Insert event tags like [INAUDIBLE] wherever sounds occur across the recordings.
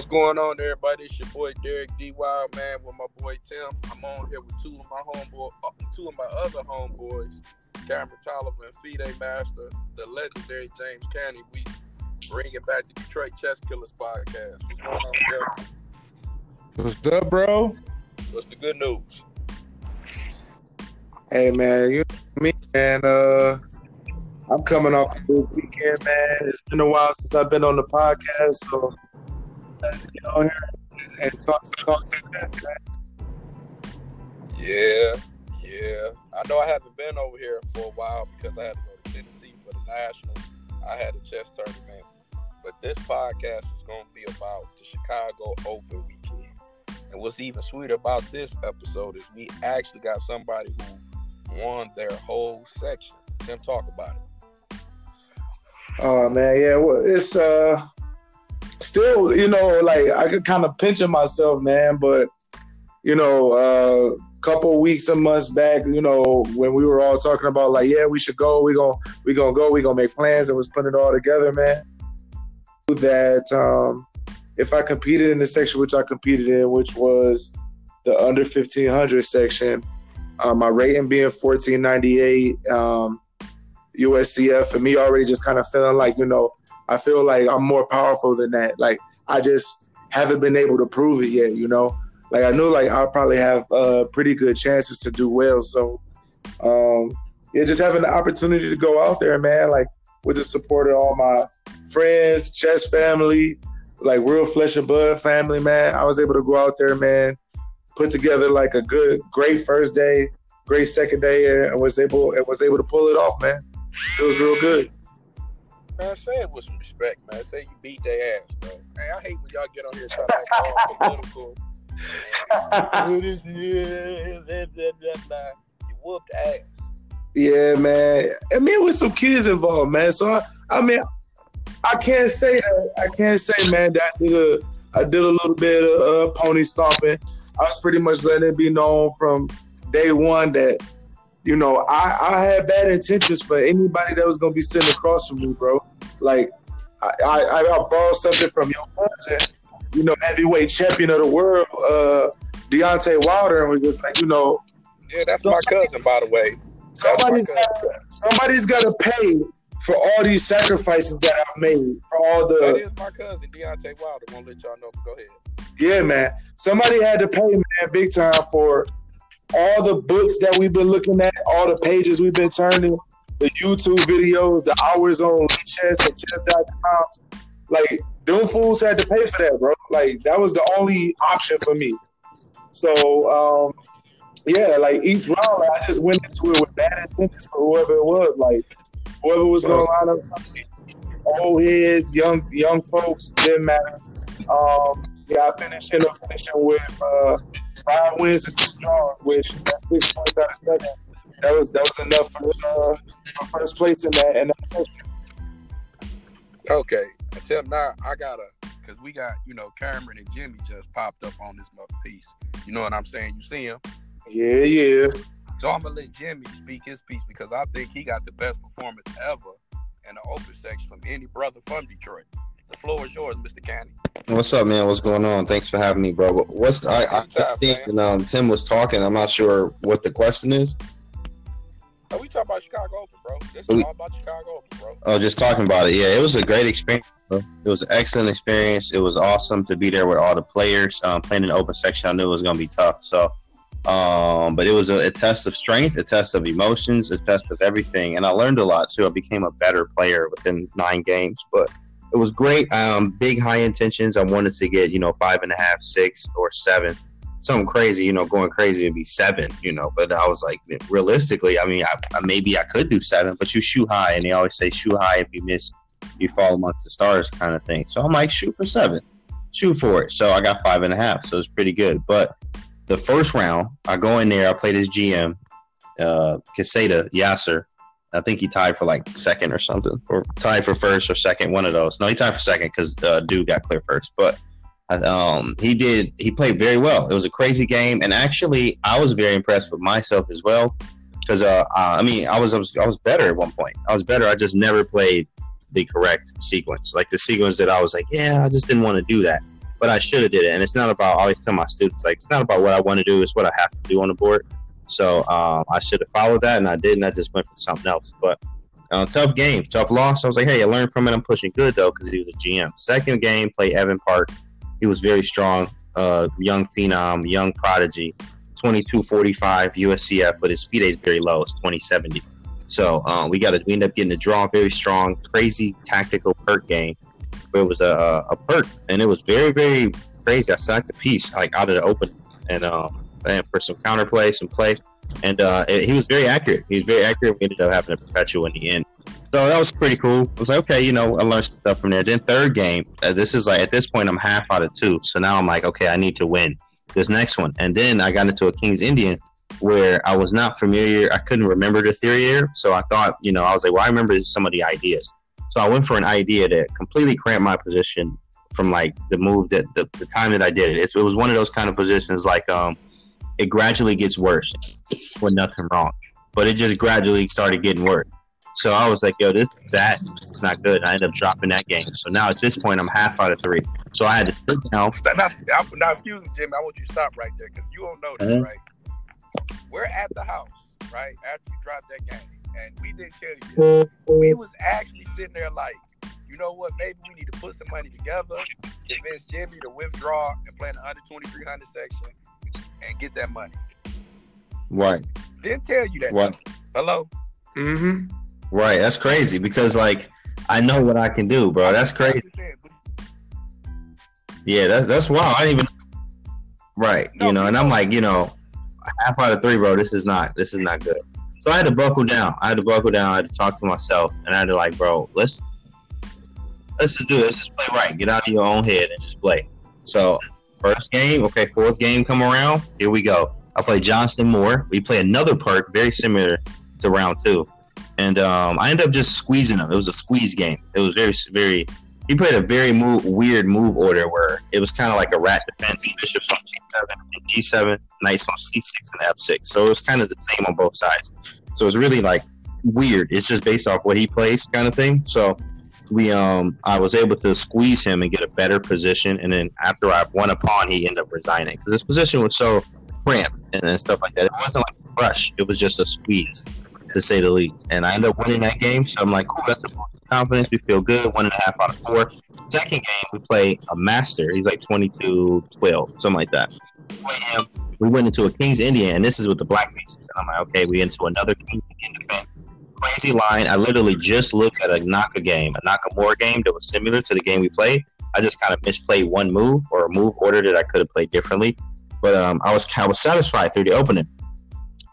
What's going on, everybody? It's your boy Derek D. Wild Man with my boy Tim. I'm on here with two of my homeboy, uh, two of my other homeboys, Cameron Tolliver and Fide Master, the legendary James Canny. We bringing back the Detroit Chess Killers podcast. What's going on, Derek? What's up, bro? What's the good news? Hey, man, you know me, man. Uh, I'm coming off a good weekend, man. It's been a while since I've been on the podcast, so Yeah, yeah. I know I haven't been over here for a while because I had to go to Tennessee for the Nationals. I had a chess tournament. But this podcast is going to be about the Chicago Open weekend. And what's even sweeter about this episode is we actually got somebody who won their whole section. Tim, talk about it. Oh man, yeah. Well, it's uh still, you know, like I could kind of pinching myself, man. But you know, a uh, couple weeks and months back, you know, when we were all talking about like, yeah, we should go, we gonna we gonna go, we gonna make plans, and was putting it all together, man. That um, if I competed in the section which I competed in, which was the under fifteen hundred section, um, my rating being fourteen ninety eight. Um, USCF and me already just kind of feeling like, you know, I feel like I'm more powerful than that. Like I just haven't been able to prove it yet, you know. Like I knew like I'll probably have uh, pretty good chances to do well. So um yeah, just having the opportunity to go out there, man, like with the support of all my friends, chess family, like real flesh and blood family, man. I was able to go out there, man, put together like a good, great first day, great second day, and was able and was able to pull it off, man. It was real good. Man, say it with some respect, man. Say you beat their ass, bro. Hey, I hate when y'all get on here trying to act all [LAUGHS] political. [LAUGHS] you whooped ass. Yeah, man. I mean, with some kids involved, man. So I, I mean, I can't say that. I can't say, man, that I did a, I did a little bit of uh, pony stomping. I was pretty much letting it be known from day one that you know, I, I had bad intentions for anybody that was gonna be sitting across from me, bro. Like, I, I, I borrowed something from your cousin, you know, heavyweight champion of the world, uh, Deontay Wilder, and we just like, you know, yeah, that's my cousin, by the way. Somebody's got, somebody's got to pay for all these sacrifices that I've made for all the. That is my cousin, Deontay Wilder. Won't let y'all know. Go ahead. Yeah, man. Somebody had to pay, man, big time for all the books that we've been looking at, all the pages we've been turning, the YouTube videos, the hours on chess and chess.com. Like, them fools had to pay for that, bro. Like, that was the only option for me. So, um, yeah, like each round, I just went into it with bad intentions for whoever it was. Like, whoever was going to line up, old heads, young young folks, didn't matter. Um, yeah, I finished, ended up finishing with uh, five wins and two draws, which that's six points out of seven. That was that was enough for, uh, first place in that. In that okay, until now, I gotta because we got you know Cameron and Jimmy just popped up on this piece. You know what I'm saying? You see him? Yeah, yeah. So I'm gonna let Jimmy speak his piece because I think he got the best performance ever in the open section from any brother from Detroit. The floor is yours, Mr. Canny. What's up, man? What's going on? Thanks for having me, bro. What's I, I, I think and, um, Tim was talking. I'm not sure what the question is. We talking about Chicago Open, bro. This is all about Chicago Open, bro. Oh, just talking about it. Yeah, it was a great experience. Bro. It was an excellent experience. It was awesome to be there with all the players. Um, playing in the open section, I knew it was going to be tough. So, um, but it was a, a, test of strength, a test of emotions, a test of everything, and I learned a lot too. I became a better player within nine games. But it was great. Um, big high intentions. I wanted to get you know five and a half, six, or seven. Something crazy, you know, going crazy would be seven, you know. But I was like, realistically, I mean, I, I, maybe I could do seven, but you shoot high, and they always say shoot high. If you miss, you fall amongst the stars, kind of thing. So I'm like, shoot for seven, shoot for it. So I got five and a half, so it's pretty good. But the first round, I go in there, I played his GM, uh, Quesada Yasser, I think he tied for like second or something, or tied for first or second, one of those. No, he tied for second because uh, dude got clear first. But um, he did. He played very well. It was a crazy game, and actually, I was very impressed with myself as well. Because uh, I mean, I was, I was I was better at one point. I was better. I just never played the correct sequence, like the sequence that I was like, yeah, I just didn't want to do that. but I should have did it. And it's not about. I always tell my students like it's not about what I want to do; it's what I have to do on the board. So um, I should have followed that, and I didn't. I just went for something else. But uh, tough game, tough loss. I was like, hey, I learned from it. I'm pushing good though because he was a GM. Second game, play Evan Park. He was very strong, uh, young phenom, young prodigy. 2245 USCF, but his speed is very low. It's 2070. So um, we got to we end up getting a draw, very strong, crazy tactical Pirc game. Where it was a, a Pirc, and it was very very crazy. I sacked a piece like out of the open, and um, and for some counterplay, some play, and uh, he was very accurate. He was very accurate. We ended up having a perpetual in the end. So that was pretty cool. I was like, okay, you know, I learned stuff from there. Then third game, uh, this is like at this point I'm half out of two. So now I'm like, okay, I need to win this next one. And then I got into a King's Indian where I was not familiar. I couldn't remember the theory here. So I thought, you know, I was like, well, I remember some of the ideas. So I went for an idea that completely cramped my position from like the move that the, the time that I did it. It's, it was one of those kind of positions like um, it gradually gets worse with nothing wrong, but it just gradually started getting worse. So I was like, yo, this that is not good. I ended up dropping that game. So now at this point, I'm half out of three. So I had to sit down. [LAUGHS] Now, now excuse me, Jimmy. I want you to stop right there because you don't know this, mm-hmm. right? We're at the house, right? After you dropped that game, and we didn't tell you this. We was actually sitting there like, you know what? Maybe we need to put some money together, convince Jimmy to withdraw and play in the under 2300 section and get that money. Right. Didn't tell you that. What? Hello. Mm-hmm. Right. That's crazy because like I know what I can do, bro. That's crazy. Yeah, that's that's wild. I didn't even. Right. No, you know, and I'm like, you know, half out of three, bro. This is not. This is not good. So I had to buckle down. I had to buckle down. I had to talk to myself, and I had to like, bro, let's let's just do this. Let's just play right. Get out of your own head and just play. So first game, okay, fourth game come around. Here we go. I play Johnston Moore. We play another Pirc very similar to round two and um, I ended up just squeezing him. It was a squeeze game. It was very, very. He played a very move, weird move order where it was kind of like a rat defense. Bishops on G7, G7, knights on C6 and F6. So it was kind of the same on both sides. So it was really like weird. It's just based off what he plays, kind of thing. So we, um, I was able to squeeze him and get a better position. And then after I won a pawn, he ended up resigning because this position was so cramped and, and stuff like that. It wasn't like a rush. It was just a squeeze to say the least. And I ended up winning that game. So I'm like, cool, that's of confidence. We feel good. One and a half out of four. Second game, we play a master. He's like 22 12, something like that. We went into a King's Indian, and this is with the black pieces. And I'm like, okay, we into another King's Indian defense. Crazy line. I literally just looked at a Naka game, a Nakamura game that was similar to the game we played. I just kind of misplayed one move or a move order that I could have played differently. But um, I was I was satisfied through the opening.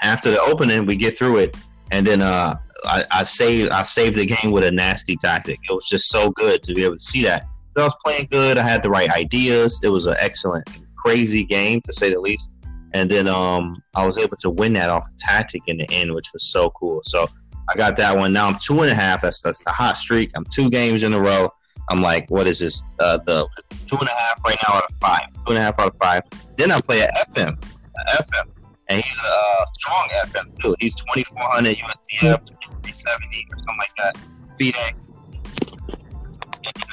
After the opening, we get through it and then uh, I, I saved I saved the game with a nasty tactic. It was just so good to be able to see that. I was playing good. I had the right ideas. It was an excellent, crazy game to say the least. And then um, I was able to win that off a tactic in the end, which was so cool. So I got that one. Now I'm two and a half. That's that's the hot streak. I'm two games in a row. I'm like, what is this? Uh, the two and a half right now out of five. Two and a half out of five. Then I play at FM. FM and he's a uh, strong FM too. He's 2400 USCF, 370 or something like that. FIDE.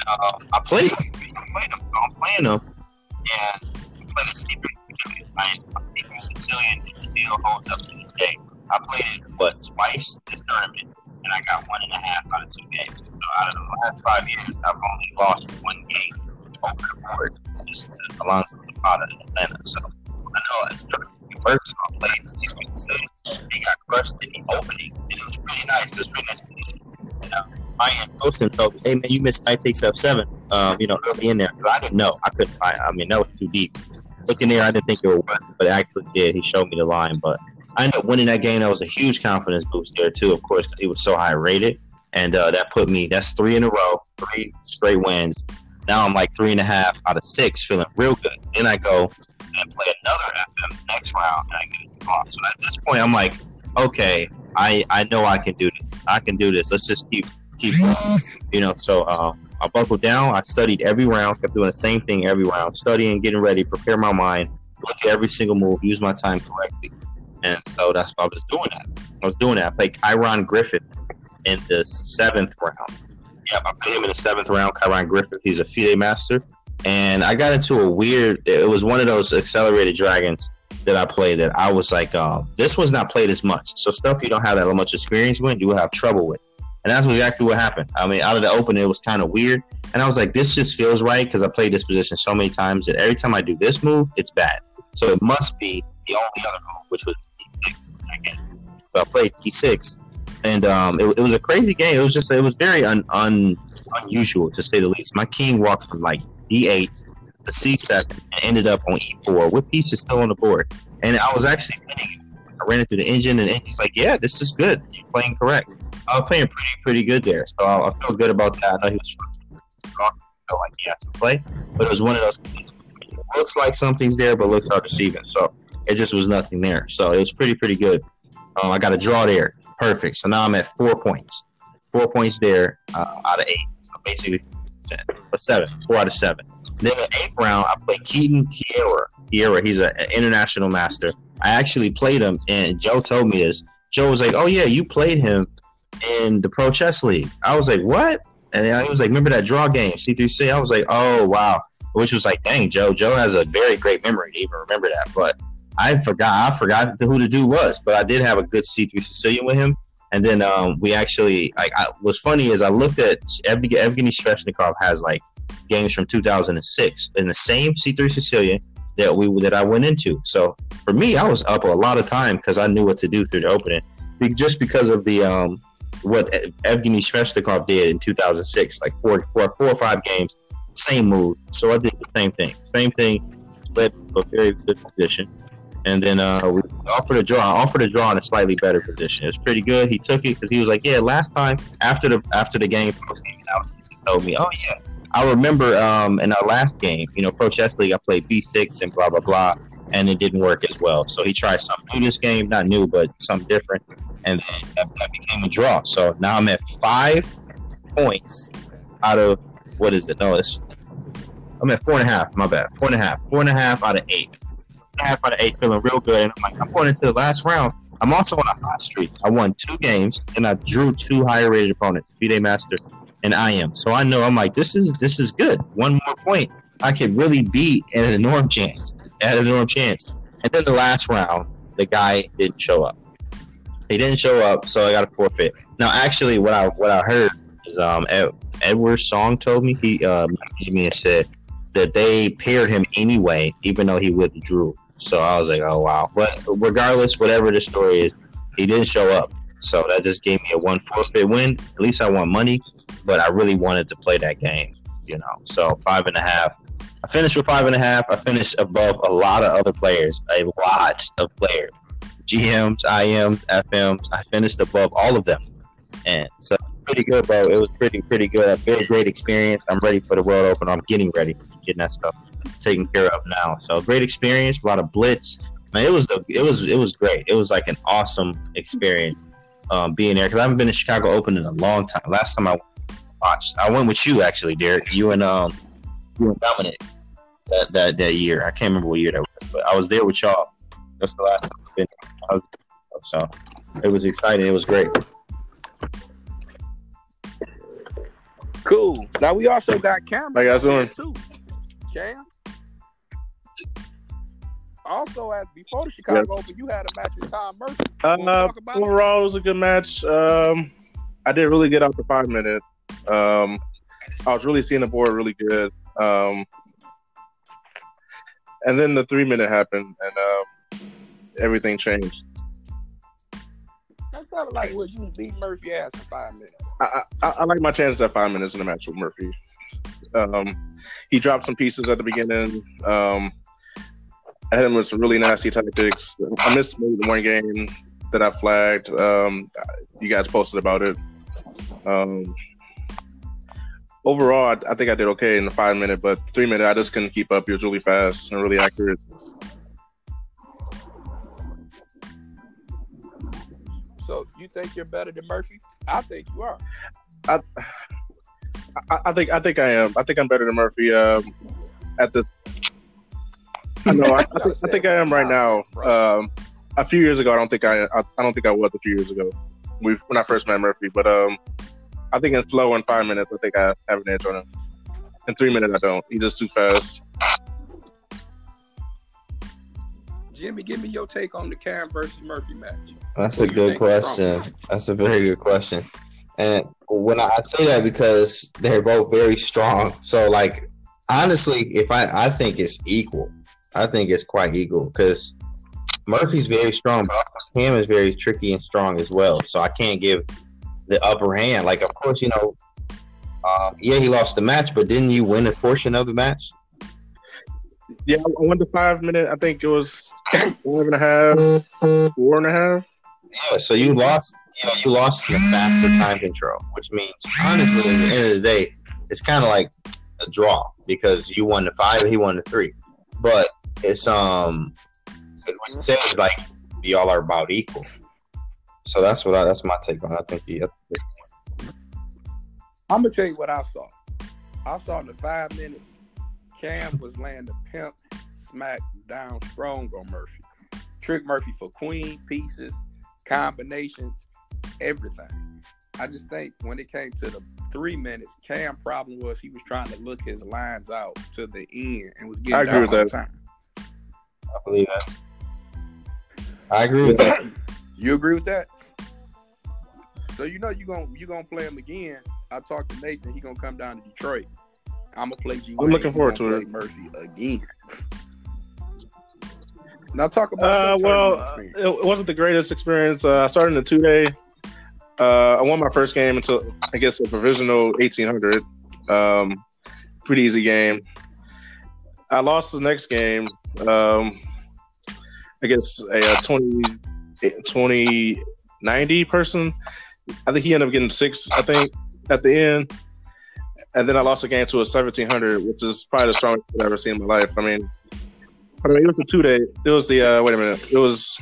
Uh, I played him. I played him. I'm playing him. And I played a secret. I, I think Sicilian. Still holds up to this day. I played it, what, twice this tournament, and I got one and a half out of two games. So out of the last five years, I've only lost one game over the board Alonzo Zapata in Atlanta. So I know it's first on played he got crushed in the opening, and it was pretty nice. It was pretty nice. And, uh, Ryan Wilson told me, "Hey man, you missed knight takes f7. Um, you know, early in there. I didn't know. I couldn't find. I mean, that was too deep. Looking there, I didn't think it would work, but it actually did. He showed me the line, but I ended up winning that game. That was a huge confidence boost there too, of course, because he was so high rated, and uh, that put me. That's three in a row, three straight wins. Now I'm like three and a half out of six, feeling real good. Then I go and play another FM next round, and I get a draw. So at this point, I'm like, okay, I I know I can do this. I can do this. Let's just keep keep going. You know, so um, I buckled down. I studied every round. Kept doing the same thing every round, studying, getting ready, prepare my mind, look at every single move, use my time correctly. And so that's what I was doing. That I was doing that. I played Kyron Griffin in the seventh round. Yeah, I played him in the seventh round. Kyron Griffin. he's a FIDE master and I got into a weird. It was one of those accelerated dragons that I played that I was like, um, this was not played as much. So stuff you don't have that much experience with, you will have trouble with. And that's exactly what happened. I mean, out of the open, it was kind of weird. And I was like, this just feels right because I played this position so many times that every time I do this move, it's bad. So it must be the only other move, which was D6 again. So I played D6, and um, it, it, was a crazy game. It was just, it was very un, un, unusual to say the least. My king walked from like D8 to C7 and ended up on E4 with pieces still on the board. And I was actually winning. I ran into the engine, and he's like, yeah, this is good. You're playing correct. I was playing pretty pretty good there, so I, I felt good about that. I know he was felt like he had to play, but it was one of those. Looks like something's there, but looks hard deceiving. So it just was nothing there. So it was pretty pretty good. Um, I got a draw there, perfect. So now I'm at four points, four points there uh, out of eight. So basically, seven, four out of seven. Then the eighth round, I played Keaton Kiewra. Kiewra, he's an international master. I actually played him, and Joe told me this. Joe was like, "Oh yeah, you played him in the Pro Chess League. I was like, what? And he was like, remember that draw game, C3C? I was like, oh, wow. Which was like, dang, Joe. Joe has a very great memory to even remember that. But I forgot, I forgot who the dude was. But I did have a good C3 Sicilian with him. And then um, we actually, I, I, what's funny is I looked at Evgeny Sveshnikov has like games from 2006 in the same C3 Sicilian that we that I went into. So for me, I was up a lot of time because I knew what to do through the opening, just because of the um, what Evgeny Sveshnikov did in 2006, like four, four, four or five games, same move. So I did the same thing, same thing, but a very good position. And then uh, we offered a draw, offered a draw in a slightly better position. It was pretty good. He took it because he was like, "Yeah, last time after the after the game, he told me, oh yeah, I remember um, in our last game, you know, Pro Chess League, I played B6 and blah blah blah, and it didn't work as well. So he tried something new this game, not new, but something different and that, that became a draw. So now I'm at five points out of what is it? No, it's I'm at four and a half. My bad. Four and a half. Four and a half out of eight. Half out of eight, feeling real good. And I'm like, I'm going into the last round. I'm also on a hot streak. I won two games and I drew two higher rated opponents, FIDE Master and IM. So I know I'm like, this is this is good. One more point. I could really beat at an enormous chance. At an enormous chance. And then the last round, the guy didn't show up. He didn't show up, so I got a forfeit. Now, actually, what I what I heard is um, Ed, Edward Song told me he uh, me and said that they paired him anyway, even though he withdrew. So I was like, oh wow. But regardless, whatever the story is, he didn't show up. So that just gave me a one forfeit win. At least I won money, but I really wanted to play that game, you know. So five and a half. I finished with five and a half. I finished above a lot of other players, a lot of players. GMs, IMs, FMs. I finished above all of them, and so pretty good, bro. It was pretty pretty good. A very great experience. I'm ready for the World Open. I'm getting ready, getting that stuff taken care of now. So great experience. A lot of blitz. Man, it was the, it was it was great. It was like an awesome experience um, being there because I haven't been to Chicago Open in a long time. Last time I watched, I went with you actually, Derek. You and um you and Dominic that that that year. I can't remember what year that was, but I was there with y'all. That's the last time I've been. So it was exciting. It was great. Cool. Now we also got Cameron. I got guys doing? Too. Cam. Also, at before the Chicago yep. Open, you had a match with Tom Murphy. Uh, overall, it was a good match. Um, I did really get out the five minute. Um, I was really seeing the board really good. Um, and then the three minute happened, and um, everything changed. That sounded like what you beat Murphy ass for five minutes. I, I, I like my chances at five minutes in the match with Murphy. Um, he dropped some pieces at the beginning. Um, I hit him with some really nasty tactics. I missed the one game that I flagged. Um, you guys posted about it. Um, overall, I, I, think I did okay in the five minute, but three minute, I just couldn't keep up. He was really fast and really accurate. So you think you're better than Murphy? I think you are. I, I, I think I think I am. I think I'm better than Murphy. Um, at this, I know. I, I, [LAUGHS] think, I think I am right now. Um, a few years ago, I don't think I, I, I don't think I was a few years ago. We when I first met Murphy, but um, I think in slow in five minutes, I think I have an edge on him. in three minutes, I don't. He's just too fast. Jimmy, give me your take on the Cam versus Murphy match. That's What a good question. That's a very good question. And when I I say that because they're both very strong. So like honestly, if I I think it's equal. I think it's quite equal because Murphy's very strong, but Cam is very tricky and strong as well. So I can't give the upper hand. Like of course, you know, uh, yeah, he lost the match, but didn't you win a portion of the match? Yeah, I won the five minute. I think it was five and a half, four and a half. Yeah, so you lost. You know, you lost the faster time control, which means honestly, at the end of the day, it's kind of like a draw because you won the five he won the three. But it's um, what you say is like we all are about equal. So that's what I, that's my take on. it. I think he. I'm gonna tell you what I saw. I saw in the five minutes, Cam was laying the pimp smack down strong on Murphy. Trick Murphy for queen pieces, combinations, everything. I just think when it came to the three minutes, Cam problem was he was trying to look his lines out to the end and was getting I agree with all the that. time. I believe that. I agree with that. You agree with that? So you know you're gonna you gonna play him again. I talked to Nathan. He gonna come down to Detroit. I'm gonna play G. I'm looking forward to it. Murphy again. Now talk about. Uh, well, uh, it wasn't the greatest experience. Uh, I started in the two day. Uh, I won my first game until I guess a provisional 1800. Um, pretty easy game. I lost the next game. Um, I guess a, uh 20, 20 90 person. I think he ended up getting six. I think at the end, and then I lost a game to a 1700, which is probably the strongest I've ever seen in my life. I mean, I mean, it was the two day. It was the uh, wait a minute. It was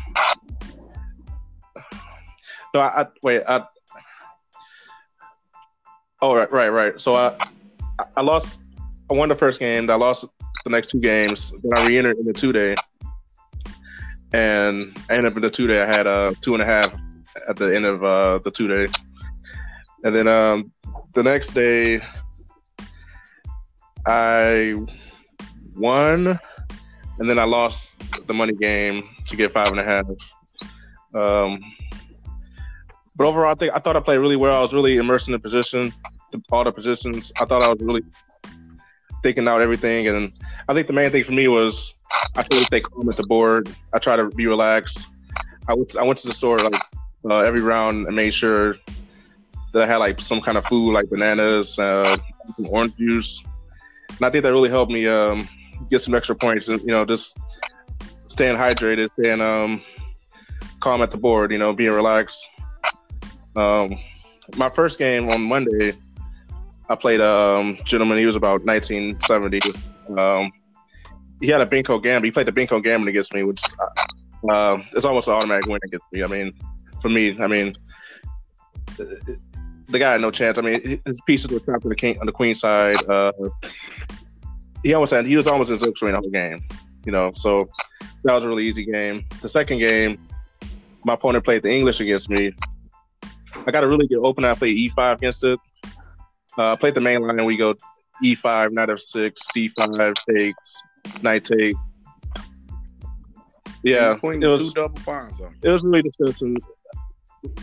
no. I, I wait. I oh right, right, right. So I- I lost. I won the first game. I lost the next two games. Then I re-entered in the two day, and I ended up in the two day. I had a uh, two and a half at the end of uh, the two day, and then um, the next day I won and then I lost the money game to get five and a half. Um, but overall, I think I thought I played really well. I was really immersed in the position, the, all the positions. I thought I was really thinking out everything, and I think the main thing for me was I tried to stay calm at the board. I try to be relaxed. I went, I went to the store like uh, every round and made sure that I had like some kind of food, like bananas, uh, orange juice, and I think that really helped me. Um, get some extra points and you know just staying hydrated staying um calm at the board you know being relaxed um my first game on monday i played a um gentleman he was about 1970 um he had a Benko gambit he played the Benko gambit against me which uh, it's almost an automatic win against me i mean for me i mean the guy had no chance i mean his pieces were trapped on the king on the queen side uh he almost had he was almost in screen the whole game, you know. So that was a really easy game. The second game, my opponent played the English against me. I got a really good opener. I played E5 against it. Uh, I played the main line and we go E5, knight F6, D5 takes, knight take. Yeah, Queen it was two double pawns on. it was really disgusting.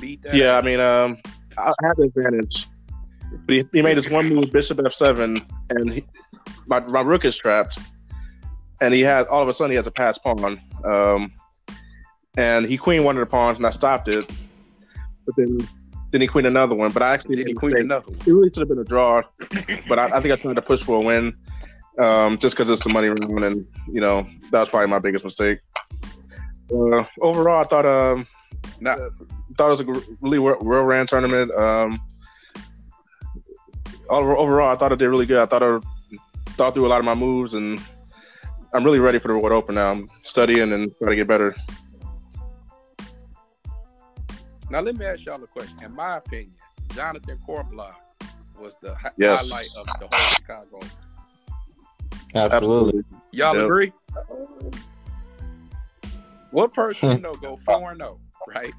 Beat that. Yeah, I mean, um, I had the advantage. But he, he made this one move, Bishop F7, and he, my, my rook is trapped. And he had, all of a sudden, he has a pass pawn. Um, and he queen one of the pawns, and I stopped it. But then then he queen another one. But I actually didn't queen another? It really should have been a draw. but I, I think I tried to push for a win um, just because it's the money round. And, you know, that was probably my biggest mistake. Uh, overall, I thought um, Now, thought it was a really well ran tournament. Um, overall, I thought I did really good. I thought I thought through a lot of my moves, and I'm really ready for the World Open now. I'm studying and trying to get better. Now let me ask y'all a question. In my opinion, Jonathan Corblock was the hi- Yes. highlight of the whole Chicago. Absolutely. Y'all Yep. agree? What person Hmm. you know go four and zero, right?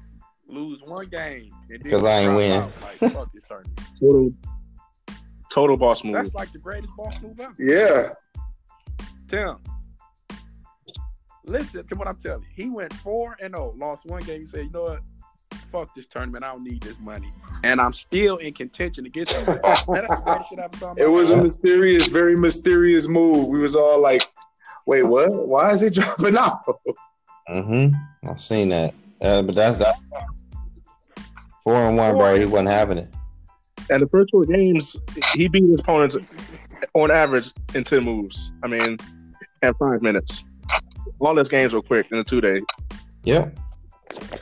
Lose one game and then 'Cause I ain't drop win. out, Like [LAUGHS] fuck this tournament. Total, Total boss move. That's like the greatest boss move ever. Yeah. Tim, listen to what I'm telling you. He went four and zero, lost one game. He said, "You know what? Fuck this tournament. I don't need this money, and I'm still in contention to get this. Man, that's the shit I've ever saw. in my It was a mysterious, very mysterious move. We was all like, wait, what? Why is he [LAUGHS] dropping out? Mm-hmm. I've seen that. Uh, but that's the Four and one, bro. He wasn't having it. And the first four games, he beat his opponents on average in 10 moves. I mean, in five minutes. All his games were quick in a two day. Yep.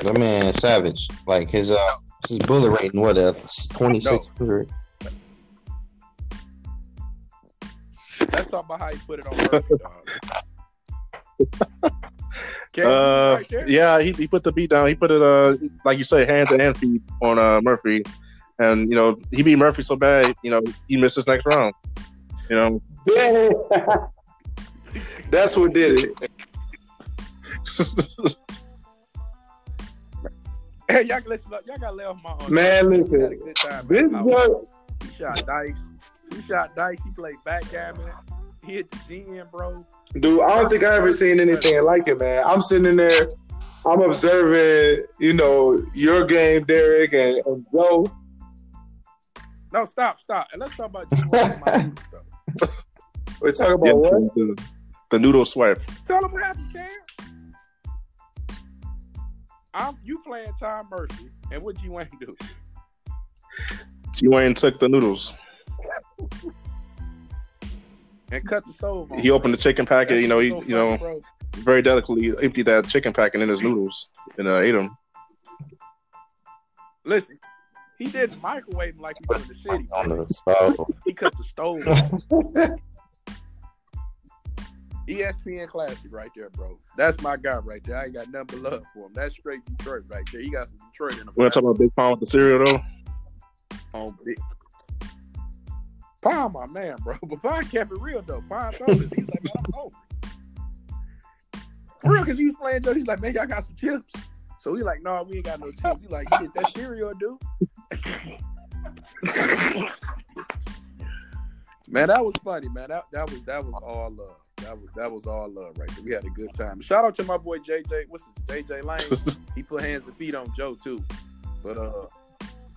That man savage. Like his uh his bullet rating, what uh twenty six hundred. Let's talk about how he put it on Murphy, dog. [LAUGHS] Uh, right yeah, he, he put the beat down. He put it, uh, like you say, hands and feet on uh, Murphy. And, you know, he beat Murphy so bad, you know, he missed his next round. You know, [LAUGHS] That's what did it. [LAUGHS] Hey, y'all listen up. Y'all gotta lay off my arm. Man, He listen. had a good time. This man. judge, He shot dice. He shot dice. He played backgammon. He hit the GM, bro. dude, I don't think I ever seen anything like it, man. I'm sitting in there, I'm observing, you know, your game, Derek and, and Joe. No, stop, stop. And let's talk about G1 my. [LAUGHS] We're talking about yeah, what? the, the noodle swipe. Tell him what happened, Cam. I'm you playing Tom Murphy, and what G Wayne do? G Wayne took the noodles. And cut the stove on. He opened the chicken packet, you know, he, So you know, funny, bro. very delicately emptied that chicken packet in his noodles and uh, ate them. Listen, he didn't microwave him like he did in the city. On the stove. He cut the stove. [LAUGHS] ESPN Classic right there, bro. That's my guy right there. I ain't got nothing but love for him. That's straight Detroit right there. He got some Detroit in him. We're talking about Big Pond with the cereal, though. on big. Pine, my man, bro. [LAUGHS] But Pine kept it real though. Pine told us he was like, man, I'm hungry. For real, because he was playing Joe. He's like, man, y'all got some chips. So we like, no, nah, we ain't got no chips. He like, shit, that cereal, dude. [LAUGHS] man, that was funny, man. That that was that was all love. That was that was all love right there. We had a good time. Shout out to my boy JJ. What's his JJ Lane? [LAUGHS] he put hands and feet on Joe too. But uh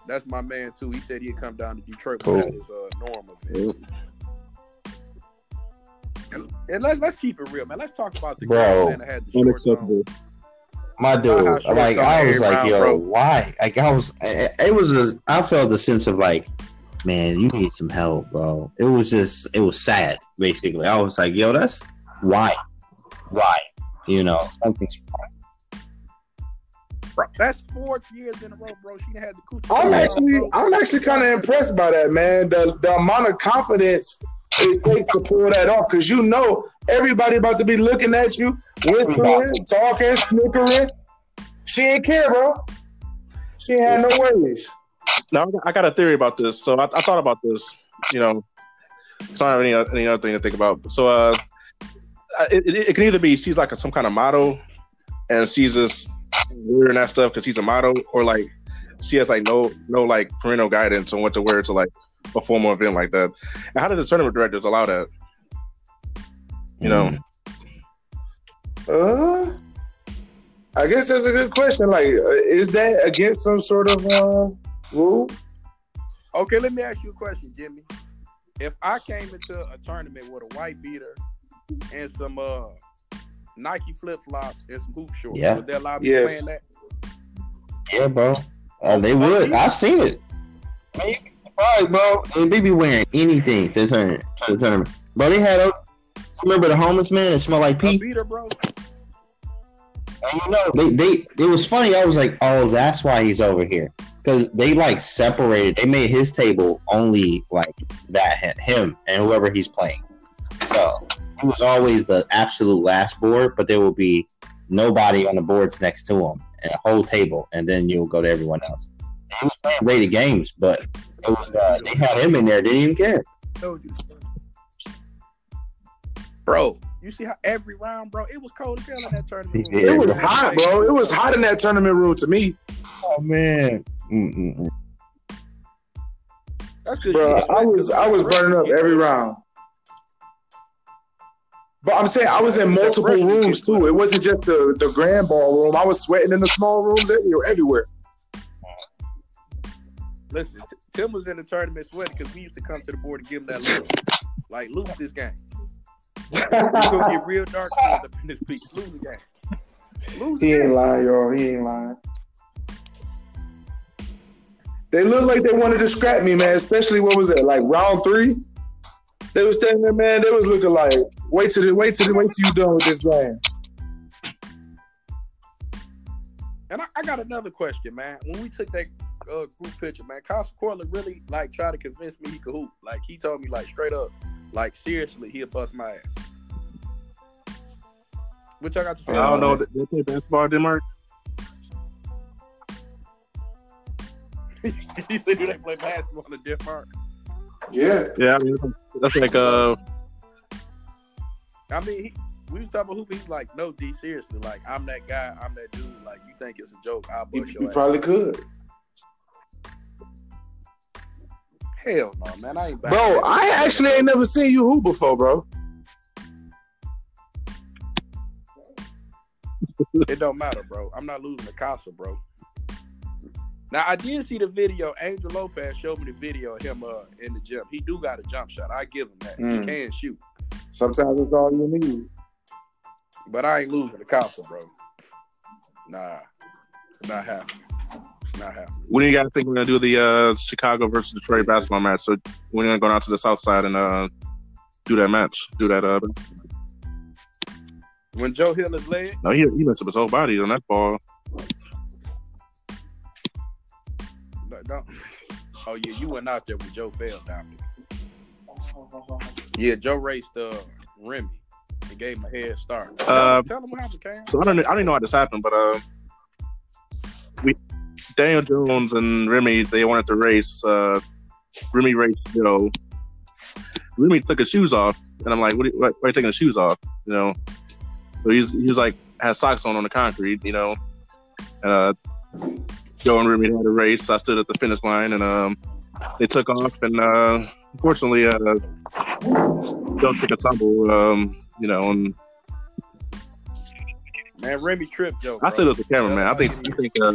that's my man too. He said he'd come down to Detroit Cool. when his uh normal event. And, and let's let's keep it real, man. Let's talk about the Bro. man that had the short. Unacceptable. My dude, like I was like, round, yo, bro. why? Like I was, it it was. A, I felt a sense of like, man, you need some help, bro. It was just, it was sad, basically. I was like, yo, that's why, why, you know, something's wrong. Bro, that's fourth years in a row, bro. She done had the coochie. I'm actually, I'm actually kind of impressed by that, man. The the amount of confidence it takes to pull that off, because you know everybody about to be looking at you, whispering, talking, snickering. She ain't care, bro. She ain't had no worries. Now, I got a theory about this. So I, I thought about this. You know, it's not any, any other thing to think about. So uh, it, it, it can either be she's like a, some kind of model, and she's just wearing that stuff because she's a model, or like she has like no no like parental guidance on what to wear to like a formal event like that. And how did the tournament directors allow that? You know, Uh, I guess that's a good question. Like, uh, is that against some sort of uh, rule? Okay, let me ask you a question, Jimmy. If I came into a tournament with a white beater and some uh Nike flip flops and some hoop shorts, Yeah. would they allow me Yes. playing that? Yeah, bro. Uh, they would. I seen it. Man, you be surprised, bro. And they be wearing anything to the tournament. To the tournament. Bro, they had. A, remember the homeless man that smelled like A pee? beater, bro. And you know, they, they it was funny. I was like, oh, that's why he's over here. Because they like separated. They made his table only like that him and whoever he's playing. So he was always the absolute last board, but there will be nobody on the boards next to him and a whole table, and then you'll go to everyone else. He was playing rated games, but it was uh, they had him in there. Didn't even care. Told you. Bro, you see how every round, bro, it was cold as hell in that tournament. room. Yeah, It was bro. hot, bro. It was hot in that tournament room to me. Oh man. Mm-mm. That That's good bro. shit. I was I was burning up every round. But I'm saying I was in multiple rooms too. It wasn't just the the grand ballroom. I was sweating in the small rooms everywhere. everywhere. Listen, Tim was in the tournament sweating because we used to come to the board and give him that look. Like, lose this game. You gonna get [LAUGHS] real dark up in this piece. Lose the game. Lose he ain't game. lying, y'all. He ain't lying. They looked like they wanted to scrap me, man. Especially what was it, like round three? They was standing there, man. They was looking like, wait till the wait till the wait till you done with this game. And I, I got another question, man. When we took that uh, group picture, man, Costa Corley really like tried to convince me he could hoop. Like he told me like straight up, like seriously, he'll bust my ass. Which I got to say. I don't know. man. They they play basketball in Denmark. you [LAUGHS] said, "Do they play basketball in Denmark?" Yeah. Yeah, I mean, that's like uh, I mean, he, we was talking about hooping. He's like, "No, D, seriously, like I'm that guy. I'm that dude. Like you think it's a joke? I'll bust he your ass." probably could. Hell no, man. I ain't. Bro, that. I actually ain't never seen you hoop before, bro. It don't matter, bro. I'm not losing the Casa, bro. Now I did see the video. Angel Lopez showed me the video of him uh, in the gym. He do got a jump shot. I give him that. Mm. He can shoot, Sometimes it's all you need. but I ain't losing the Casa, bro. Nah, it's not happening. Not happening. when do you guys think we're gonna do the uh, Chicago versus Detroit basketball match? So we're gonna go down to the South Side and uh, do that match. Do that. Uh, When Joe Hill is led, no, he he messed up his whole body on that ball. no, don't. Oh yeah, you went out there when Joe fell down there. Yeah, Joe raced uh, Remy and gave him a head start. Uh, Tell him what happened, Cam. So I don't I don't know how this happened, but uh, Daniel Jones and Remy they wanted to race. Uh, Remy raced Joe. Remy took his shoes off, and I'm like, "What? Are you, why, are you taking his shoes off?" You know. So he's he was like had socks on on the concrete, you know. And uh, Joe and Remy had a race. I stood at the finish line, and um, they took off, and uh, unfortunately, uh, Joe took a tumble. Um, you know, and Man, Remy tripped Joe. I stood at the camera, man. I think I think uh,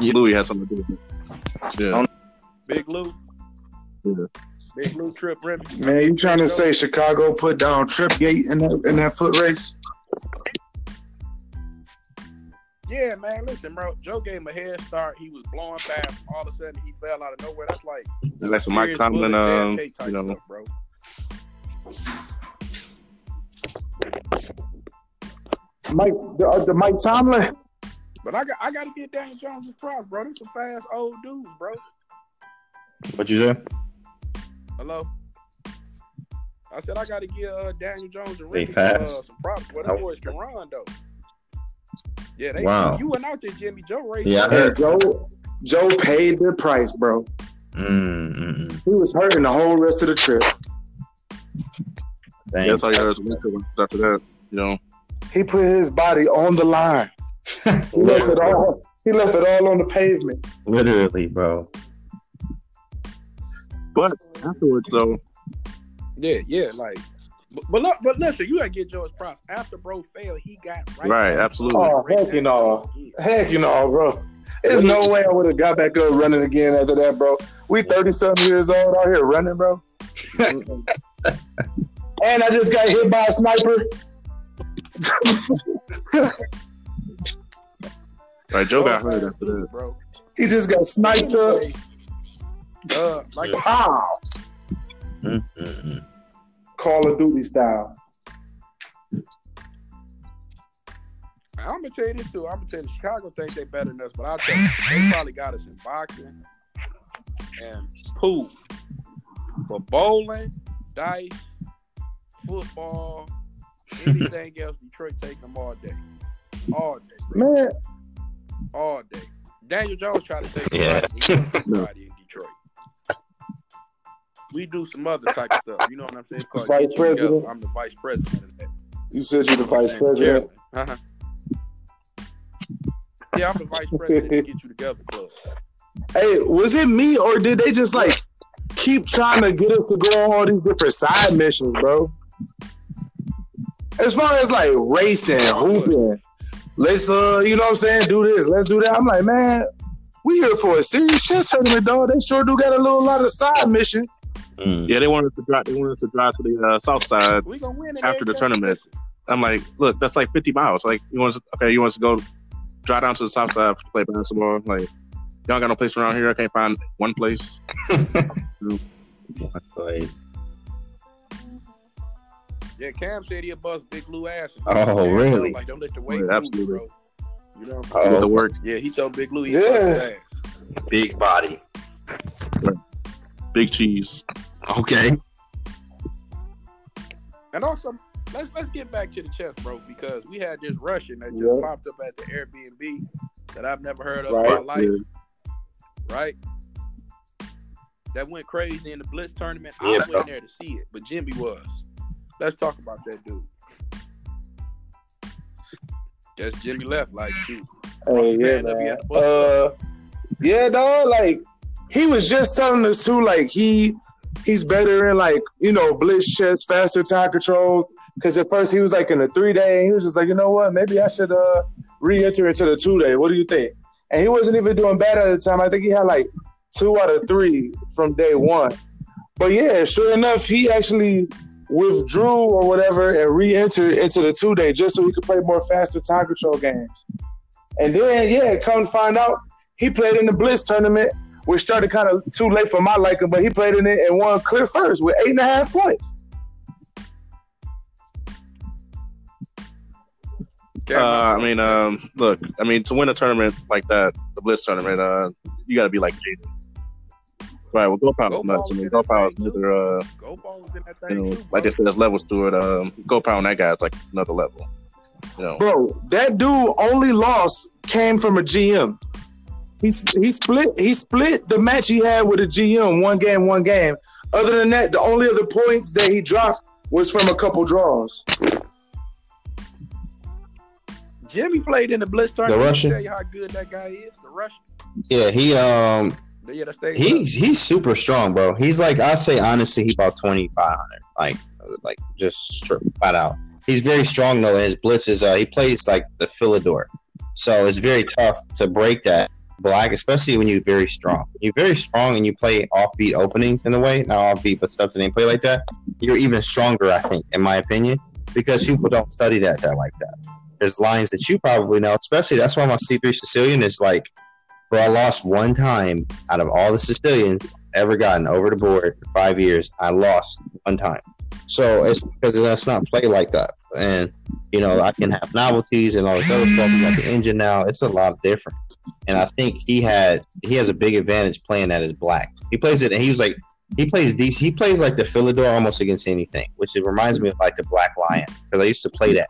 Louis has something to do with it. Yeah. Big Lou. Yeah. Big Lou trip Remy. Man, you trying to say Chicago put down Tripgate in that in that foot race? Yeah, man. Listen, bro. Joe gave him a head start. He was blowing past. All of a sudden, he fell out of nowhere. That's like that's what Mike serious Tomlin, bullet um, you know, stuff, bro. Mike the, uh, the Mike Tomlin. But I got I got to get Daniel Jones his props, bro. These some fast old dudes, bro. What you say? Hello. I said I got to give uh, Daniel Jones and They Ricky some, uh, fast. some props. Well, them boys can run though. Yeah, they. Wow. You went out there, Jimmy. Joe raced. Yeah, I Man, heard. Joe Joe paid the price, bro. Mm, mm, mm. He was hurting the whole rest of the trip. Dang. that's all you heard was after that. You know, He put his body on the line. He left it all. He left it all on the pavement. Literally, bro. but afterwards though, Yeah, yeah, like. But, but look, but listen, you gotta get Joe his props. After bro failed, he got right. Right, back. absolutely. Oh, heck you know. Heck, you know, bro. There's no way I would have got back up running again after that, bro. We 30 something years old out here running, bro. [LAUGHS] and I just got hit by a sniper. [LAUGHS] right, Joe got hurt after that. bro. He just got sniped up. Uh, like Pow! Mm, mm, mm. Call of Duty style. I'm gonna tell you this too. I'm gonna tell you, Chicago thinks they better than us, but I'll tell you, they probably got us in boxing and pool, but bowling, dice, football, [LAUGHS] anything else, Detroit take them all day, all day, bro. Man, all day. Daniel Jones tried to take Yeah. everybody [LAUGHS] in Detroit. We do some other type of stuff. You know what I'm saying? It's called Vice get you together. president. I'm the vice president of that. you said you're the vice president. Uh-huh. Yeah, I'm the vice president of Get You Together Club. [LAUGHS] Hey, was it me or did they just like keep trying to get us to go on all these different side missions, bro. As far as like racing, hooping, let's uh, you know what I'm saying, do this, let's do that. I'm like, man, we here for a serious chess tournament, dog. They sure do got a little lot of side missions. Mm. Yeah, they wanted us to drive. They wanted us to drive to the uh, south side. We gonna win After the tournament. I'm like, look, that's like 50 miles. Like, you want us? Okay, you want us to go drive down to the south side to play basketball? Like, y'all got no place around here. I can't find one place. [LAUGHS] Like, Yeah, Cam said he'll bust Big Lou ass. Oh, Yeah, really? Like, don't let the weight Yeah, move, absolutely. bro. You know. Oh. Get to work. Yeah, he told Big Lou he Yeah. bust his ass. big body. Big cheese. Okay. And also, let's let's get back to the chess, bro, because we had this Russian that just Yeah. popped up at the Airbnb that I've never heard of Right. in my life, right? That went crazy in the Blitz tournament. I Yeah, wasn't bro. there to see it, but Jimmy was. Let's talk about that dude. That's Jimmy left like shoot. Oh yeah, Man, man. at the bus. Uh, yeah, dog. Like he was just telling us too. Like he he's better in like you know blitz chess, faster time controls. Because at first he was like in the three day, and he was just like, you know what, maybe I should uh re-enter into the two day. What do you think? And he wasn't even doing bad at the time. I think he had like two out of three from day one. But yeah, sure enough, he actually withdrew or whatever and re-entered into the two day just so he could play more faster time control games. And then, yeah, come find out, he played in the Blitz tournament, which started kind of too late for my liking, but he played in it and won clear first with eight and a half points. Cam, Uh, I mean, um, look, I mean, to win a tournament like that, the Blitz tournament, uh, you got to be like Jaden. Right. Well, Go Power Go is nuts. I mean, did Go that is another, uh, Go balls in that you thing know, too, like bro. they said, there's levels to it. Um, Go Power and that guy is like another level. You know, Bro, that dude only loss came from a GM. He, he split he split the match he had with a GM, one game, one game. Other than that, the only other points that he dropped was from a couple draws. Jimmy played in the Blitz tournament. Let me Russian? Tell you how good that guy is. The Russian. Yeah, he um Yeah, that's he's he's super strong, bro. He's like I say honestly, he about twenty five hundred, like like just flat out. He's very strong though. And his blitz is uh he plays like the Philidor, so it's very tough to break that black, especially when you're very strong. You're very strong and you play offbeat openings in a way, not offbeat, but stuff that they play like that. You're even stronger, I think, in my opinion, because people don't study that that like that. There's lines that you probably know, especially that's why my C3 Sicilian is like, bro, I lost one time out of all the Sicilians ever gotten over the board for five years. I lost one time. So it's because that's not played like that. And, you know, I can have novelties and all this other stuff. We got the engine now. It's a lot different. And I think he had he has a big advantage playing that as black. He plays it and he was like he plays DC he plays like the Philidor almost against anything, which it reminds me of like the Black Lion. Because I used to play that.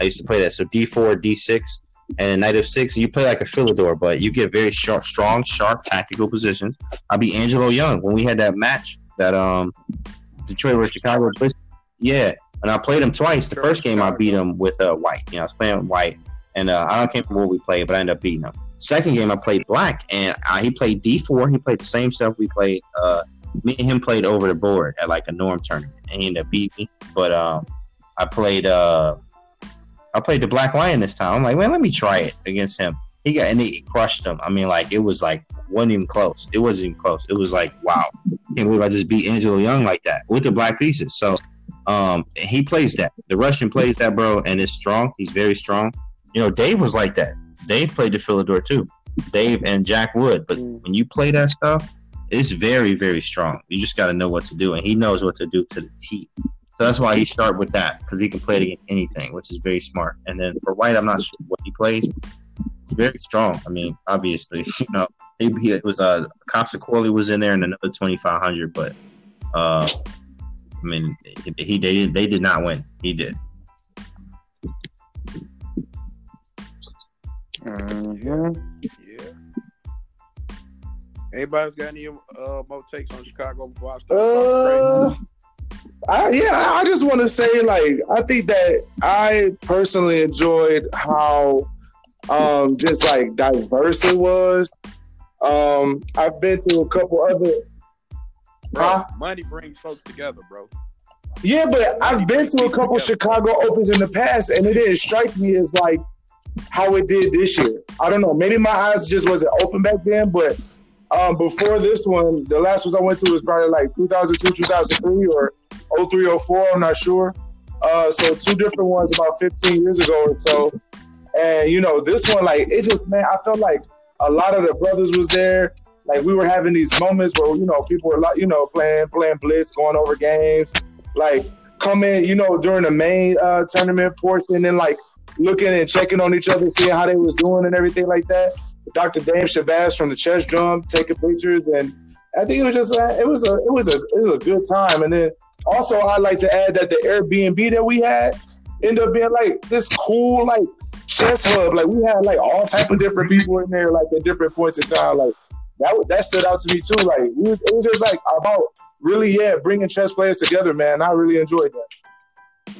I used to play that. So D four, D six, and in Knight of Six, you play like a Philidor, but you get very sharp, strong, sharp tactical positions. I beat Angelo Young when we had that match that um Detroit or Chicago. Yeah, and I played him twice. The first game I beat him with uh, white. You know, I was playing white, and uh, I don't remember what we played, but I ended up beating him. Second game I played black, and he played D four. He played the same stuff we played. Uh, me and him played over the board at like a norm tournament, and he ended up beating me. But um, I played uh, I played the Black Lion this time. I'm like, man, let me try it against him. He got and he crushed him. I mean, like it was like wasn't even close. It wasn't even close. It was like, wow, can't believe I just beat Angelo Young like that with the black pieces. So um he plays that. The Russian plays that, bro, and is strong. He's very strong. You know, Dave was like that. Dave played the Philidor too. Dave and Jack Wood. But when you play that stuff, it's very, very strong. You just got to know what to do, and he knows what to do to the T. So that's why he start with that because he can play it against anything, which is very smart. And then for White, I'm not sure what he plays. He's very strong. I mean, obviously, [LAUGHS] you know, he, he it was uh Consequently was in there and another 2500, but uh, I mean, he, he they did they did not win. He did. Mm-hmm. Yeah. Anybody's got any uh, more takes on Chicago before I start talking Uh, I, yeah, I just want to say, like, I think that I personally enjoyed how um, just like diverse it was. Um, I've been to a couple other. Bro, Huh? money brings folks together, bro. Yeah, but I've been to a couple Chicago Opens in the past, and it didn't strike me as like how it did this year. I don't know. Maybe my eyes just wasn't open back then, but um, before this one, the last ones I went to was probably like 2002, 2003, or 03, 04. I'm not sure. Uh, so two different ones about 15 years ago or so. And you know, this one, like it just man, I felt like a lot of the brothers was there. Like we were having these moments where you know people were like you know playing playing blitz, going over games, like coming you know during the main uh, tournament portion and like looking and checking on each other, seeing how they was doing and everything like that. Dr. Daaim Shabazz from the chess drum taking pictures, and I think it was just uh, it was a it was a it was a good time. And then also I'd like to add that the Airbnb that we had ended up being like this cool like chess hub. Like we had like all type of different people in there, like at different points in time. Like that that stood out to me too. Like it was it was just like about really yeah bringing chess players together, man. I really enjoyed that.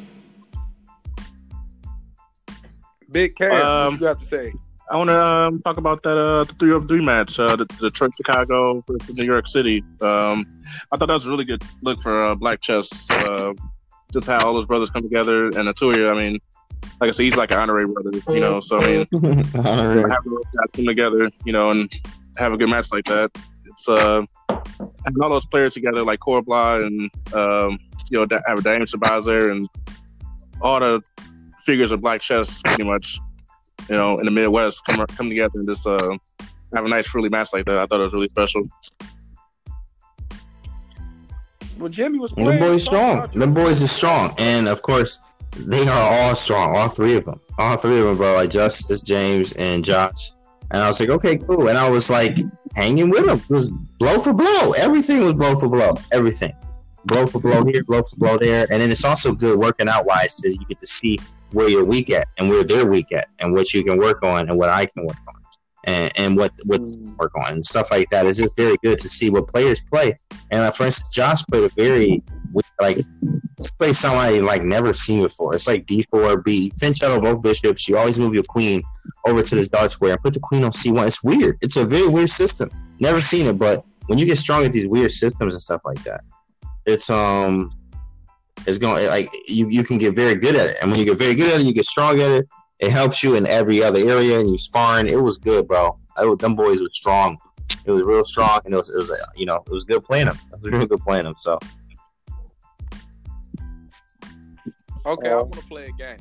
Big Cam, what Um, you got to say? I want to um, talk about that uh, the three of three match, uh, the Detroit Chicago versus New York City. Um, I thought that was a really good look for uh, Black Chess. Uh, just how all those brothers come together, and Atulya. I mean, like I said, he's like an honorary brother, you know. So I mean, [LAUGHS] Honorary. have those guys come together, you know, and have a good match like that. It's uh, having all those players together, like Corbla and um, you know, Da- have Daaim Sabazer and all the figures of Black Chess, pretty much, you know, in the Midwest, come come together and just uh, have a nice, truly match like that. I thought it was really special. Well, Jimmy was Them playing. boys strong. about Them boys are strong, and of course, they are all strong. All three of them. All three of them, bro. Like Justice, James, and Josh. And I was like, okay, cool. And I was like hanging with them. It was blow for blow. Everything was blow for blow. Everything. Blow for blow here, blow for blow there. And then it's also good working out wise, so you get to see where you're weak at and where they're weak at, and what you can work on and what I can work on, and and what what Mm. work on and stuff like that. It's just very good to see what players play. And uh, for instance, Josh played a very like play somebody like never seen before. It's like D four B fianchetto both bishops. You always move your queen over to this dart square and put the queen on C one. It's weird. It's a very weird system. Never seen it, but when you get strong at these weird systems and stuff like that, it's um it's going like you you can get very good at it. And when you get very good at it, you get strong at it. It helps you in every other area, and you sparring. It was good, bro. I, them boys were strong. It was real strong, and it was, it was uh, you know it was good playing them. It was real good playing them. So Okay, I want to play a game.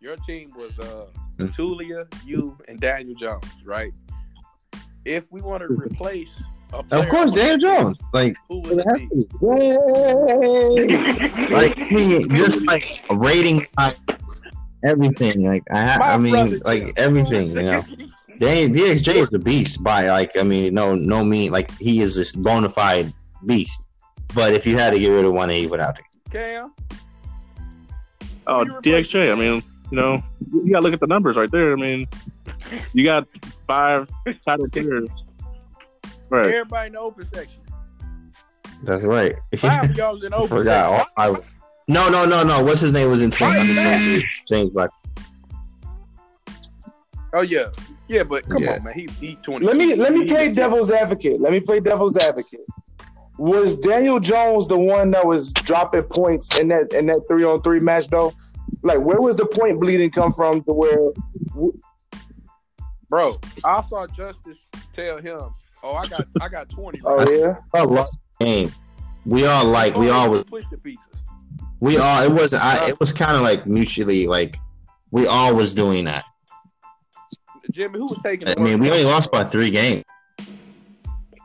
Your team was uh Mm. Tulia, you, and Daniel Jones, right? If we want to [LAUGHS] replace a player of course, on the Dan Jones, like who would it be? Like I mean, just like rating, like, everything. Like I, ha- My I mean, brother, like Jim. everything. You know, Dan, DXJ is a beast. By like, I mean, no, no mean like he is this bona fide beast. But if you had to get rid of one, he would have to. Cam, Oh, Who? DXJ. I mean, you know, you got to look at the numbers right there. I mean, you got five title [LAUGHS] players. Right. everybody in the open section. That's right. Five of [LAUGHS] y'all was in the I open forgot. section. All- I, no, no, no, no. What's his name was in Why 20 James Black. Oh yeah, yeah, but come Yeah. on, man. He he twenty. Let me let me play devil's advocate. Let me play devil's advocate. Was Daniel Jones the one that was dropping points in that in that three on three match though? Like where was the point bleeding come from to where bro. I saw Justice tell him, "Oh, I got I got twenty. oh yeah? I lost the game. We all like we oh, all was push the pieces. we all it wasn't I it was kind of like mutually like we all was doing that. Jimmy, who was taking? I mean, we only lost by three games.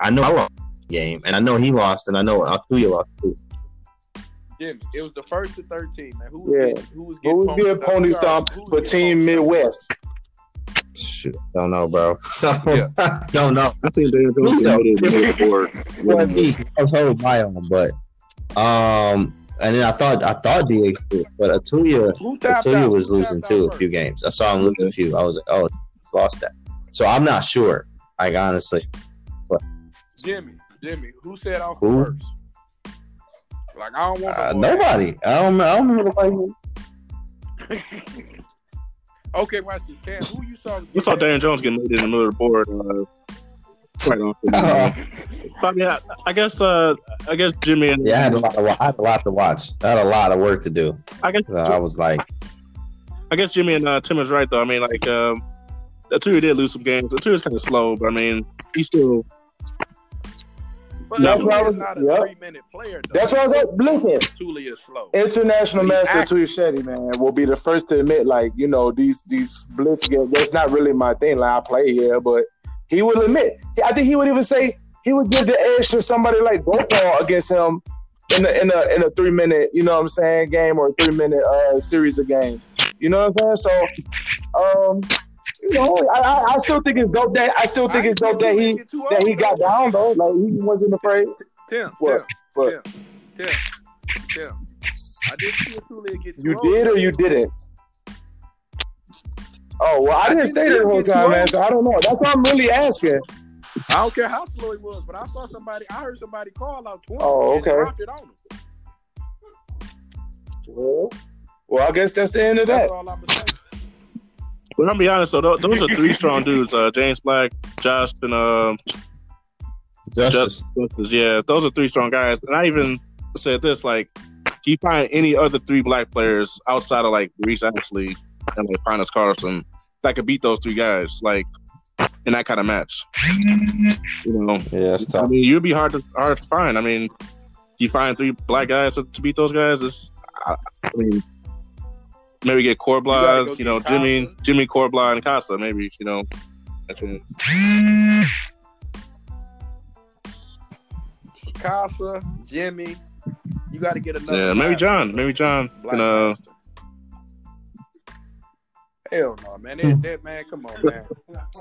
I know I lost game, and I know he lost, and I know Akuya lost too. Jimmy, it was the first to thirteen, man. Who was Yeah. getting, who was Who was getting pony stomped Who was for Team pony stomped? Midwest? Shoot, don't know, bro. So Yeah. [LAUGHS] don't know. I think they're going to be the board. Well, was holding but um, and then I thought I thought DH, but Atulya Who tapped Atulya was losing too a few games. I saw him lose a few. I was like, oh, it's, it's lost that. So I'm not sure. Like honestly, Jimmy, Jimmy, who said off Who? first? Like I don't want uh, nobody. I don't. I don't remember nobody. [LAUGHS] Okay, watch this. Cam, who you saw? We saw Dan Jones getting made in the middle of the board. Uh, quite often. [LAUGHS] But yeah, I guess uh, I guess Jimmy and Yeah, I had a lot. Of, I had a lot to watch. I had a lot of work to do. I guess So I was like, I guess Jimmy and uh, Tim is right though. I mean, like um, Atulya did lose some games. Atulya's kind of slow, but I mean, he still But That's why I was- not a yep. three minute player. Though. That's why I was like. Listen, Tuli is slow. international He master Tuya Shetty, man, will be the first to admit, like, you know, these these blitz games, that's not really my thing. Like, I play here, but he will admit. I think he would even say he would give the edge to somebody like Gopal against him in a in a in a three minute, you know what I'm saying, game or a three minute uh series of games. You know what I'm saying? So, um, you know, I, I, I still think it's dope that I still think it's dope that he that he got down though. Like he wasn't afraid. Tim, What? What? Tim, Tim, Tim, Tim. I did see Atulya get You too did or you didn't? Oh well, I, I didn't didn't stay there the whole time, man. So I don't know. That's what I'm really asking. I don't care how slow he was, but I saw somebody. I heard somebody call out twenty. Oh, and okay. dropped it on him. Well, well, I guess that's the end of That's that. All I'm. But I'll be honest, though, tho- those are three strong dudes. Uh, James Black, Josh, and uh, Justice. Justice. Yeah, those are three strong guys. And I even said this: like, can you find any other three black players outside of like Reese Ashley and like Pontus Carlsson that could beat those three guys? Like, in that kind of match, you know. Yeah, it's tough. I mean, you'd be hard to hard to find. I mean, do you find three black guys to, to beat those guys. It's, I, I mean, maybe get You go you, know, Jimmy, Kassa. Jimmy Corbla and Kassa. Maybe you know. That's it. Kassa, Jimmy. You got to get another. Yeah, maybe John. person. Maybe John. Black Can, uh. Hell no, man. That, that man, come on, man.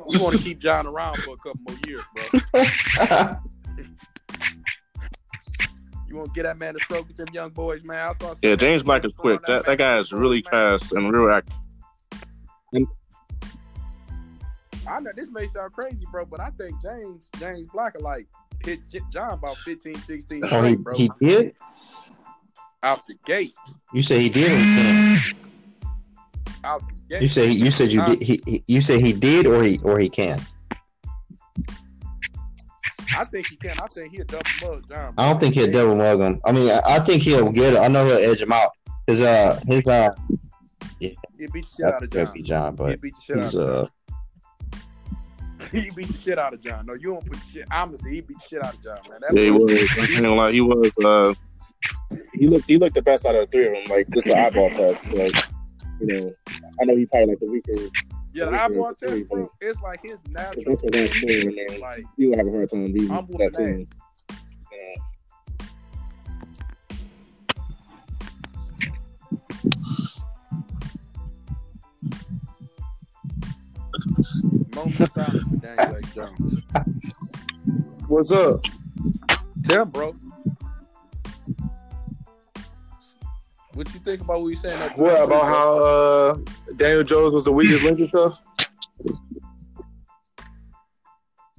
You want to keep John around for a couple more years, bro. [LAUGHS] You want to get that man to stroke with them young boys, man. I thought yeah, James Black is quick. That that guy is really fast and real active. I know this may sound crazy, bro, but I think James James Black are like hit John about 15, 16 Oh, he, straight, bro. he did? out the gate. You say he did or he can? Out the gate. You say you said you did. He, he, you say he did or he or he can. I think he can. I think he'll double mug John. I don't think he'll double mug him. I mean, I, I think he'll get it. I know he'll edge him out. His uh his uh He'll beat the shit out of John. be John, He'll beat the shit out he's of uh [LAUGHS] he beat the shit out of John. No, you don't put shit. I'm gonna say he beat the shit out of John, man. That Yeah, he was. I ain't gonna lie, he was. Uh, he looked. He looked the best out of the three of them. Like just an eyeball test. Like you know, I know he probably like the weaker. Yeah, the we eyeball can- test, bro. It's like his natural. That's what I'm saying, man. Like You would have a hard time beating I'm that whooping team. Yeah. moment of silence for Daniel X. Jones. What's up? Tim, bro. What you think about what you saying? That What about how uh, Daniel Jones was the weakest link and stuff?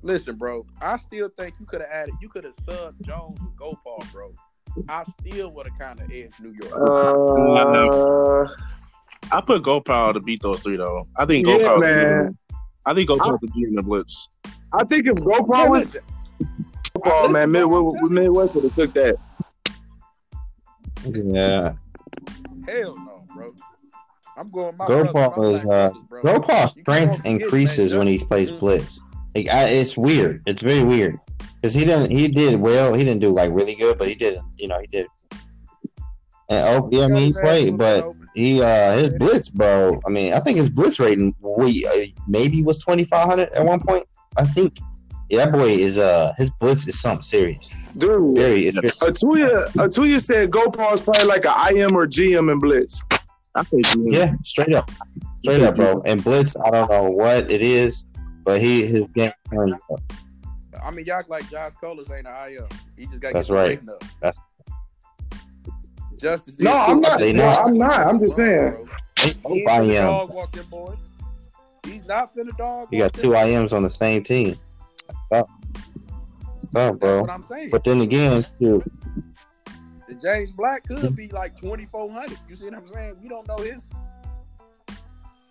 Listen, bro. I still think you could have added. You could have subbed Jones with Gopal, bro. I still would have kind of edged New York. Uh, I put Gopal to beat those three though. I think Yeah, Gopal. man. I think Gopal could beat in the blitz. I think if Gopal Man, was listen, Gopal, man, Listen, Mid- bro, I'm telling you. Midwest would have took that. yeah. Hell no, bro. I'm going my Go brothers, my uh brothers, bro. Go strength increases when he plays blitz. Like I, it's weird. It's very weird because he didn't. He did well. He didn't do like really good, but he did. You know, he did. And oh yeah, I mean he played, but he uh his blitz, bro. I mean, I think his blitz rating we uh, maybe was twenty five hundred at one point. I think. Yeah, that boy is uh his blitz is something serious. Dude, Very. It's Atulya, Atulya said Gopal is probably like an IM or GM in Blitz. I think yeah, straight up, straight up, bro. And blitz, I don't know what it is, but he his game. turns up. I mean, y'all like Josh Colas ain't an IM. He just got That's right. Up. That's- Justice. No. I'm not. They No, not. I'm not. I'm just saying. Bro. He He ain't finna IM. dog walk them boys. He's not finna dog. You got two them. IMs on the same team. That's tough. It's tough, That's bro. what I'm saying. But then again, shoot, And James Black could be like 2,400. You see what I'm saying? We don't know his.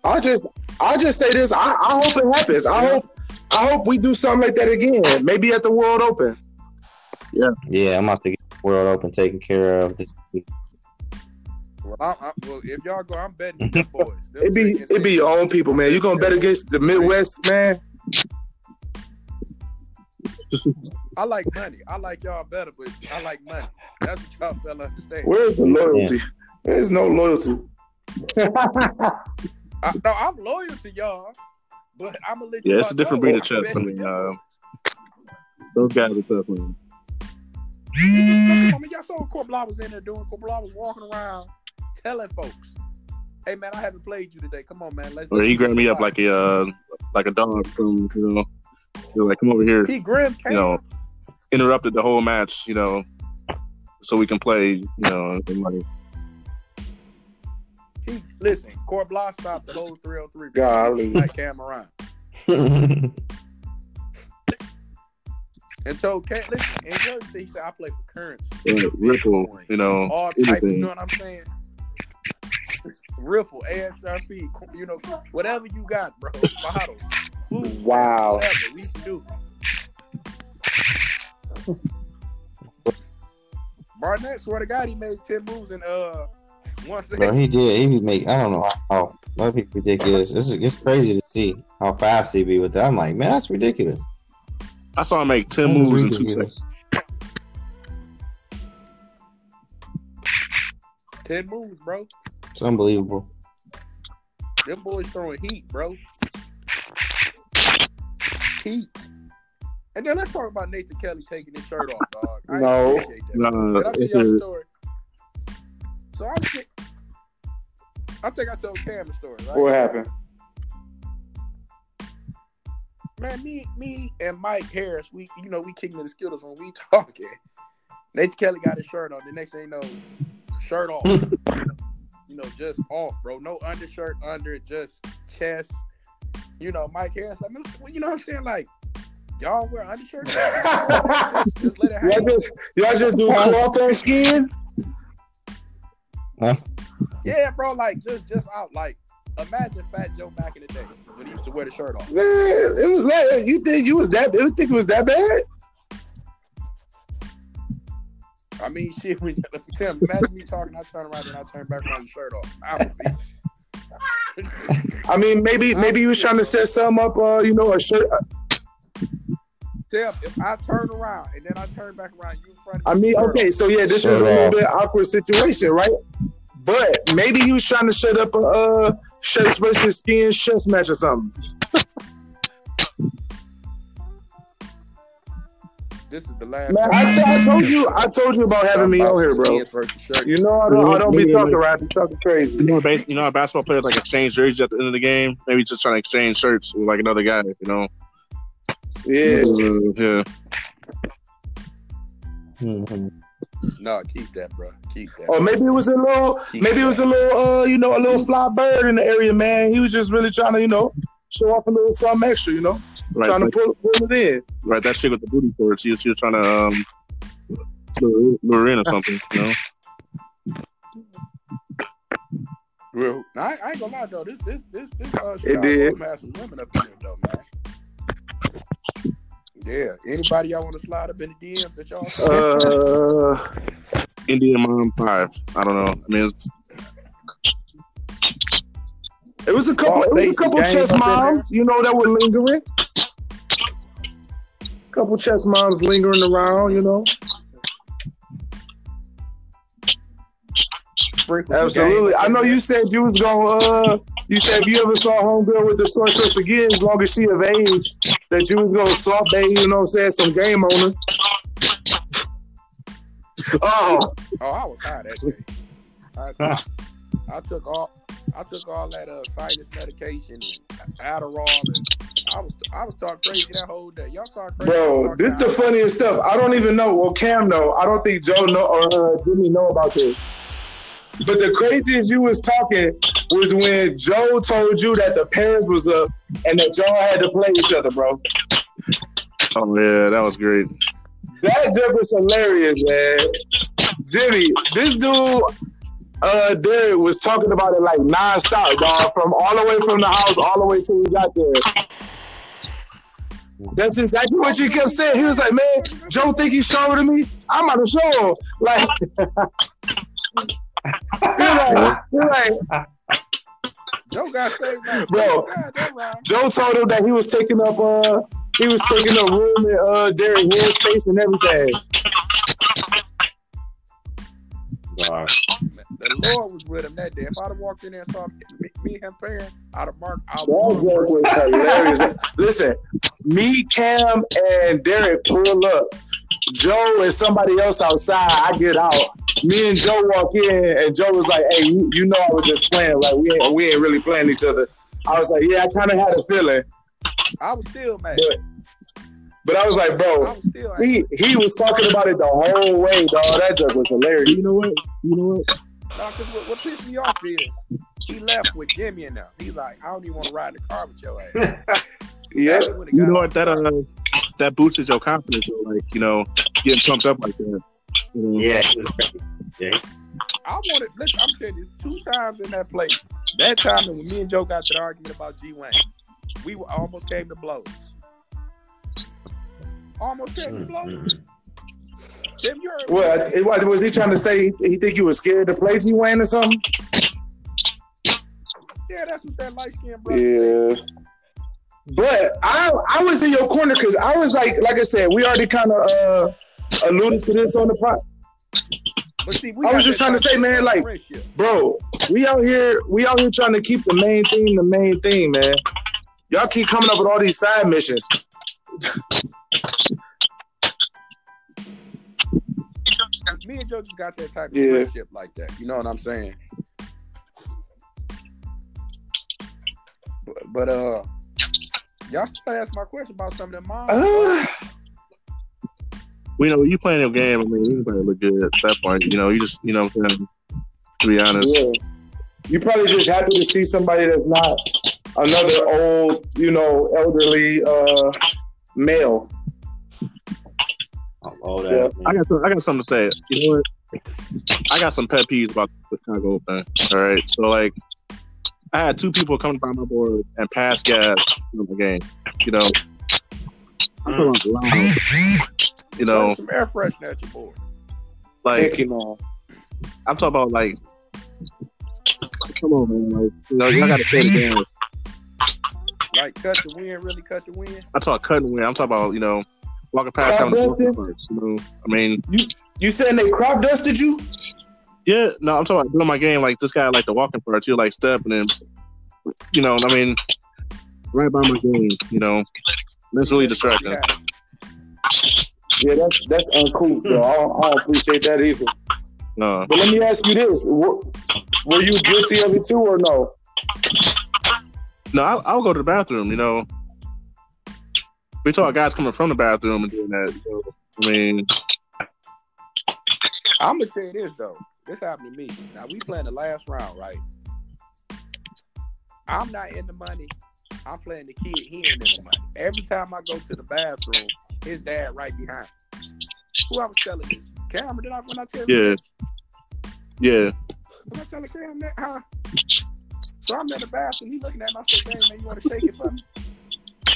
I just, I just say this. I, I hope it happens. I hope, I hope we do something like that again. Maybe at the World Open. Yeah, Yeah, I'm about to get the World Open taken care of this week. Well, I'm, I'm, well, if y'all go, I'm betting with [LAUGHS] them boys. It be it be your own people, man. You gonna bet against the Midwest, man? I like money. I like y'all better, but I like money. That's what y'all fella understand. Where's the loyalty? There's no loyalty. [LAUGHS] I, no, I'm loyal to y'all, but I'm gonna let you. Yeah, it's a different breed of know, I'm chess. I betting mean, with uh, Those guys are tough, man. I mean, y'all saw what Corbla was in there doing. Corbla was walking around telling folks, "Hey man, I haven't played you today. Come on, man. Let's." Or he grabbed me up like a uh, like a dog from you know, he was like come over here, he grim came. you know, interrupted the whole match, you know, so we can play, you know, and like He listen. Corbla stopped the whole 303. Golly. That camera and so, Cam, listen, and Judge said, he said, I play for currency. uh, Ripple, you know, all type, you know what I'm saying? Ripple, AXRP, you know, whatever you got, bro. Bottles, food, Wow. whatever we. Barnett, swear to God, he made ten moves in uh one Bro, he did. He be make. I don't know how. That'd be ridiculous. This is it's crazy to see how fast he'd be with that. I'm like, man, that's ridiculous. I saw him make ten That is moves in two seconds. Ten moves, bro. It's unbelievable. Them boys throwing heat, bro. Heat. And then let's talk about Nathan Kelly taking his shirt off, dog. I No. appreciate that. No, Did I it's see story? So I was, I think I told Cam the story, right? What happened? Man, me, me and Mike Harris, we, you know, we kicking the Skittles when we [LAUGHS] talking. Nathan Kelly got his shirt on. The next thing you know, shirt off. [LAUGHS] you know, just off, bro. No undershirt under, it, just chest. You know, Mike Harris. I mean, you know what I'm saying? Like, y'all wear undershirts. just, [LAUGHS] just let it Y'all happen. just y'all just do cloth on skin? Huh? Yeah, bro. Like, just, just out. Like, imagine Fat Joe back in the day when he used to wear the shirt off. Man, it was like you think you was that you think it was that bad? I mean, shit. [LAUGHS] When Tim, imagine me talking, I turn around and I turn back around, your shirt off. I'm a be. [LAUGHS] I mean, maybe maybe he was trying to set some up. Uh, you know, a shirt. Tim, if I turn around and then I turn back around, you in front of I mean, okay, so yeah, this Shut is a little bit awkward situation, right? But maybe he was trying to set up a uh, shirts versus skin chess match or something. This is the last. Man, I, t- I told you, I told you about having me on here, bro. You know, I don't, I don't be talking right, I be talking You crazy. know, bas- you know, how basketball players like exchange jerseys at the end of the game. Maybe just trying to exchange shirts with like another guy. You know. Yeah, Uh, yeah. Mhm. No, keep that, bro. Keep that. or maybe it was a little, maybe it was a little, uh, you know, a little fly bird in the area, man. He was just really trying to, you know, show off a little something extra, you know, Right. trying to Like, pull, pull it in. right. That chick with the booty shorts. She, was- she was trying to um lure, lure in or something. You know. Real. I, I ain't gonna lie though. This this this this uh It Chicago did. has some women up in there though, man. Yeah. Anybody y'all want to slide up in the DMs that y'all? Uh, Indian Mom Five. I don't know. I mean, it's, it was a couple, it was a couple game chess up in there. moms, you know, that were lingering. A Couple chess moms lingering around, you know. Absolutely. I know you said you was gonna. Uh, you said if you ever saw a homegirl with the short shorts again, as long as she of age, that you was gonna saute, you know, what I'm saying some game on her. Oh, Oh, I was high that day. I, I took all I took all that uh sinus medication and Adderall and I was I was talking crazy that whole day. Y'all saw crazy. bro, this is the funniest stuff. I don't even know. Well, Cam know. I don't think Joe know or uh, Jimmy know about this. But the craziest you was talking was when Joe told you that the parents was up and that y'all had to play each other, bro. oh yeah, that was great. That just was hilarious, man. Jimmy, this dude, uh, Derek was talking about it like nonstop, dog. From all the way from the house, all the way till we got there. That's exactly what she kept saying. He was like, "Man, Joe think he's stronger than me. I'm about to show him." Like, [LAUGHS] he like, he like, Joe got saved, Bro. God. Joe told him that he was taking up uh he was taking up room in uh Derrick Hill space and everything. God. The Lord was with him that day. If I'd have walked in there and saw me, me and him pairing, I'd have marked out. That joke was hilarious. Listen, me, Cam, and Derek pull up. Joe and somebody else outside. I get out. Me and Joe walk in, and Joe was like, "Hey, you, you know I was just playing. Like we ain't, we ain't really playing each other." I was like, "Yeah, I kind of had a feeling," I was still mad. but but I was like, "Bro, was he he was talking about it the whole way, dog. That joke was hilarious." You know what? You know what? No, because what, what pissed me off is he left with Jimmy and them. He's like, I don't even want to ride in the car with your ass. [LAUGHS] Yeah, That's when it You know what? That uh, that boosted your confidence. Though, like you know, getting pumped up like that. You know? Yeah. I wanted. Listen, I'm telling you, this two times in that place. That time when me and Joe got to the argument about G Wayne, we were, almost came to blows. Almost came to blows. Mm-mm. Jim, you heard What it was, was he trying to say? He think you was scared to play G Wayne or something? Yeah, that's what that light skinned brother. Yeah. But I I was in your corner because I was like like I said we already kind of uh, alluded to this on the pod, But see, we I was just trying to say, man, like- bro. We out here we out here trying to keep the main thing the main thing, man. Y'all keep coming up with all these side missions. [LAUGHS] me and Joe just got that type of Yeah. friendship like that. You know what I'm saying? But, but uh, y'all still gotta ask my question about some of them moms. Uh, We know you playing your game. I mean, anybody look good at that point. You know, you just you know, what I'm saying, to be honest. yeah. You probably just happy to see somebody that's not another old, you know, elderly uh male. All Yeah. that. I got some, I got something to say. You know what? I got some pet peeves about the Chicago thing. All right, so like, I had two people come by my board and pass gas in the game. You know, I'm mm. talking about loud. You know, some air freshener at your board. like you know. I'm talking about like, come on, man. Like, you know, y'all got to play the games. Like cut the wind, really cut the wind. I talk cut cutting away. I'm talking about you know, walking past Crop having the dusting? parts. You know, I mean, You you saying they crop dusted you? yeah, no, I'm talking about doing my game like this guy like the walking parts. He'll like step and then, you know, I mean, right by my game. You know, that's really distracting. Yeah. Yeah, that's that's uncouth, bro. I don't, I don't appreciate that either. No, But let me ask you this: Were were you guilty of it too, or no? no, I, I'll go to the bathroom. You know, we talk guys coming from the bathroom and doing that. So, I mean, I'm gonna tell you this though. This happened to me. Now we playing the last round, right? I'm not in the money. I'm playing the kid. He ain't in the money. Every time I go to the bathroom, his dad right behind. me. Who I was telling this? Cameron, did I when I tell you Yeah. yeah, Was I telling Cam that? Huh? So I'm in the bathroom. He looking at me. I said, "Dang man, you want to shake it for me?"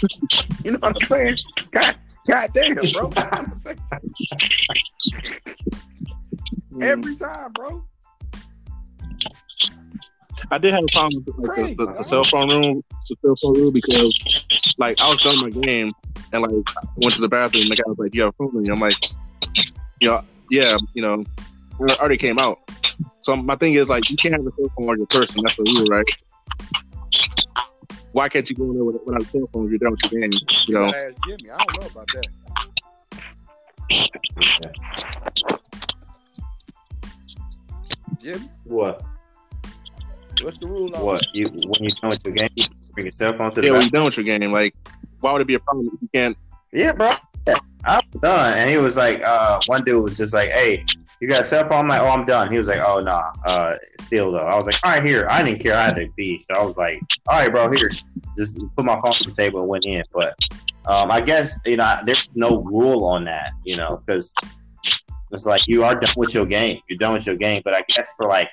[LAUGHS] you know what I'm saying? God, God damn, bro. You know what I'm saying? Hmm. Every time, bro. I did have a problem with like, the, the, the cell phone room, the cell phone room because like I was done my game and like went to the bathroom. And the guy was like, "You have a phone?" I'm like, "You know, yeah, you know, I already came out." So my thing is like, you can't have a cell phone on your person. That's the rule, right? Why can't you go in there with, without a cell phone if you're done with your game? You know, Gotta Jimmy. I don't know about that. Jimmy, What? what's the rule on What? You when you're done with your game, you bring your cell phone to the yeah, when you're done with your game, like, why would it be a problem if you can't? Yeah, bro. I'm done. And he was like, uh, one dude was just like, hey, you got phone? I'm like, oh, I'm done. He was like, oh, nah, uh, still though. I was like, all right, here. I didn't care. I had to pee. So I was like, all right, bro, here. Just put my phone on the table and went in. But um, I guess, you know, there's no rule on that, you know, because it's like you are done with your game. You're done with your game. But I guess for like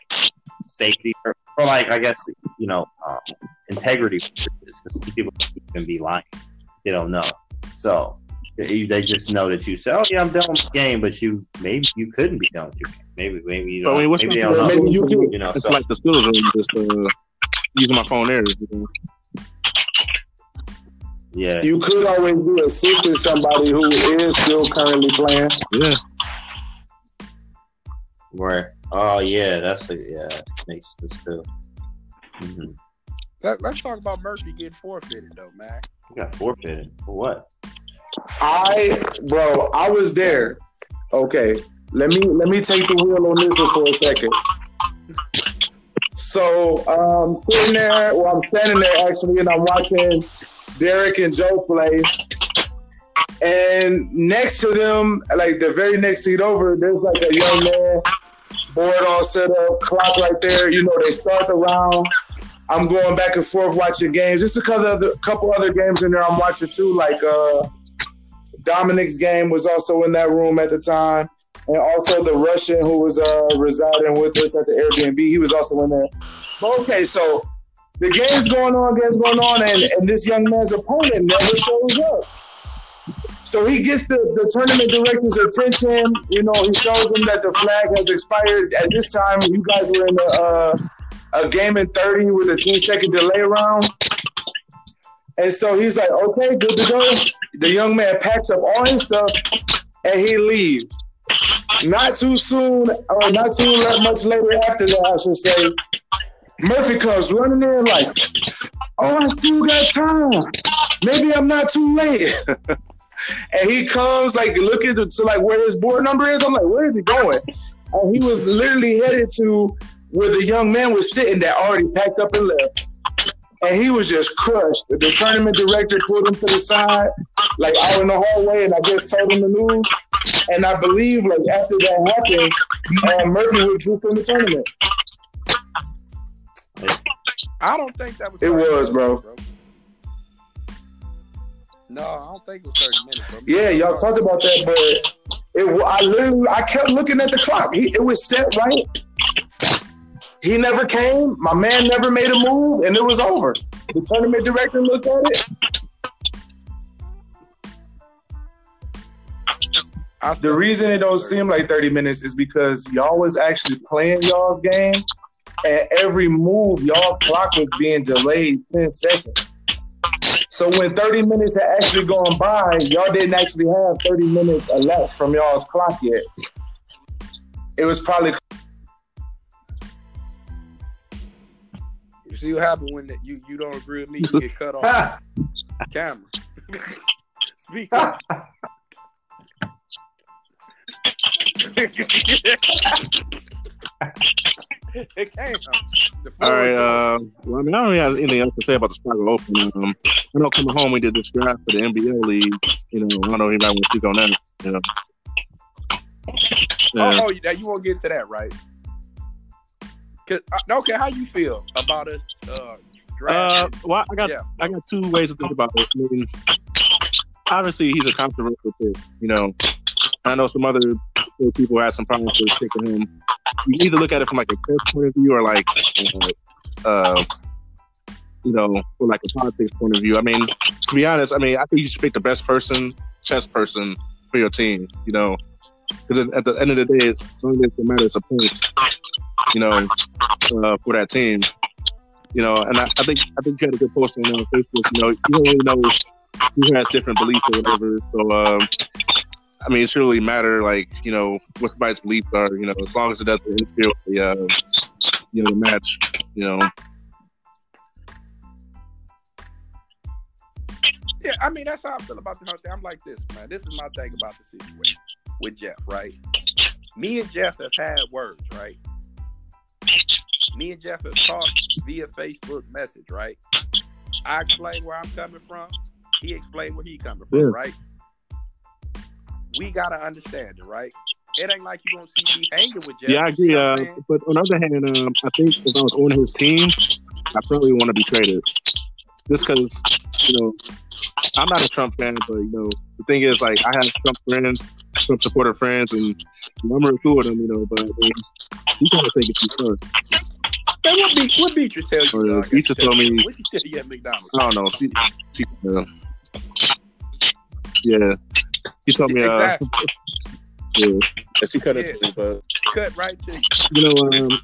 safety, or, or like, I guess, you know, um, integrity, purposes, 'cause some people can be lying. They don't know. So they just know that you say, "Oh yeah, I'm done with the game," but you maybe you couldn't be done with your game. Maybe maybe you I know, mean, what's maybe they don't maybe you you, could- know. It's So like the skills room, just uh, using my phone there. You know? yeah, You could always be assisting somebody who is still currently playing. Yeah, Right. oh yeah, that's a, yeah makes sense too. Mm-hmm. Let, let's talk about Murphy getting forfeited though, man. You got forfeited for what? I, bro, I was there. Okay, let me let me take the wheel on this one for a second. So, um, sitting there, well, I'm standing there actually, and I'm watching Derek and Joe play. And next to them, like the very next seat over, there's like a young man, board all set up, clock right there. You know, they start the round. I'm going back and forth watching games. Just a couple other, couple other games in there I'm watching too, like uh, Dominic's game was also in that room at the time, and also the Russian who was uh, residing with us at the Airbnb. He was also in there. Okay, so the game's going on, game's going on, and, and this young man's opponent never shows up. So he gets the, the tournament director's attention. You know, he shows him that the flag has expired. At this time, you guys were in a, uh, a game in 30 with a 10 second delay round. And so he's like, okay, good to go. The young man packs up all his stuff and he leaves. Not too soon, or not too much later after that, I should say, Murphy comes running in like, oh, I still got time. Maybe I'm not too late. [LAUGHS] and he comes like looking to, to like where his board number is. I'm like, where is he going? And he was literally headed to where the young man was sitting that already packed up and left. And he was just crushed. The tournament director pulled him to the side, like out in the hallway, and I just told him the news. And I believe, like after that happened, uh, Murphy withdrew from the tournament. I don't think that was. It was, minutes, bro. No, I don't think it was thirty minutes, bro. Yeah, y'all talked about that, but it. I literally, I kept looking at the clock. It was set right. He never came. My man never made a move, and it was over. The tournament director looked at it. The reason it don't seem like 30 minutes is because y'all was actually playing y'all game, and every move y'all clock was being delayed 10 seconds. So when 30 minutes had actually gone by, y'all didn't actually have 30 minutes elapsed from y'all's clock yet. It was probably see what happened when that you you don't agree with me, you get cut off [LAUGHS] camera. [LAUGHS] Speak up. [LAUGHS] it came. The All floor right. is Uh, well, I mean, I don't really have anything else to say about the Chicago Open. Um, I know coming home we did this draft for the NBL league. You know, I don't know if anybody want to speak on that. You know. Oh, Yeah. oh, you, you won't get to that, right? 'Cause, uh, okay, how you feel about us uh, Uh, well, I got Yeah. I got two ways to think about it. I mean, obviously he's a controversial pick. You know, I know some other people had some problems with picking him. You either look at it from like a chess point of view or like, uh, you know, or like a politics point of view. I mean, to be honest, I mean, I think you should pick the best person, chess person for your team. You know, because at the end of the day, it's only it matters of points. You know, uh, for that team you know, and I, I think I think you had a good post on Facebook. You know, you don't really know who has different beliefs or whatever. So, um, I mean, it really matter, like you know, what somebody's beliefs are. You know, as long as it doesn't interfere with the, uh, you know, the match. You know, Yeah, I mean that's how I feel about the whole thing. I'm like this, man. This is my thing about the situation with Jeff, right? Me and Jeff have had words, right? Me and Jeff have talked via Facebook message, right? I explain where I'm coming from. He explained where he coming from, Yeah. right? We gotta understand it, right? It ain't like you gonna see me hanging with Jeff. yeah, I agree. Uh, but on the other hand, um, I think if I was on his team, I probably want to be traded. Just because, you know, I'm not a Trump fan, but you know, the thing is, like, I have Trump friends, Trump supporter friends, and I'm really cool with them, you know. But I you gotta take it too far. Man, what, Be- what Beatrice tell you? Oh, yeah. dog? Beatrice told me- What she tell you at McDonald's? I don't know. She, she, uh, Yeah, he told me. Uh, Exactly. yeah, yes, he cut Yeah. into me, but Cut right to you. you know, um,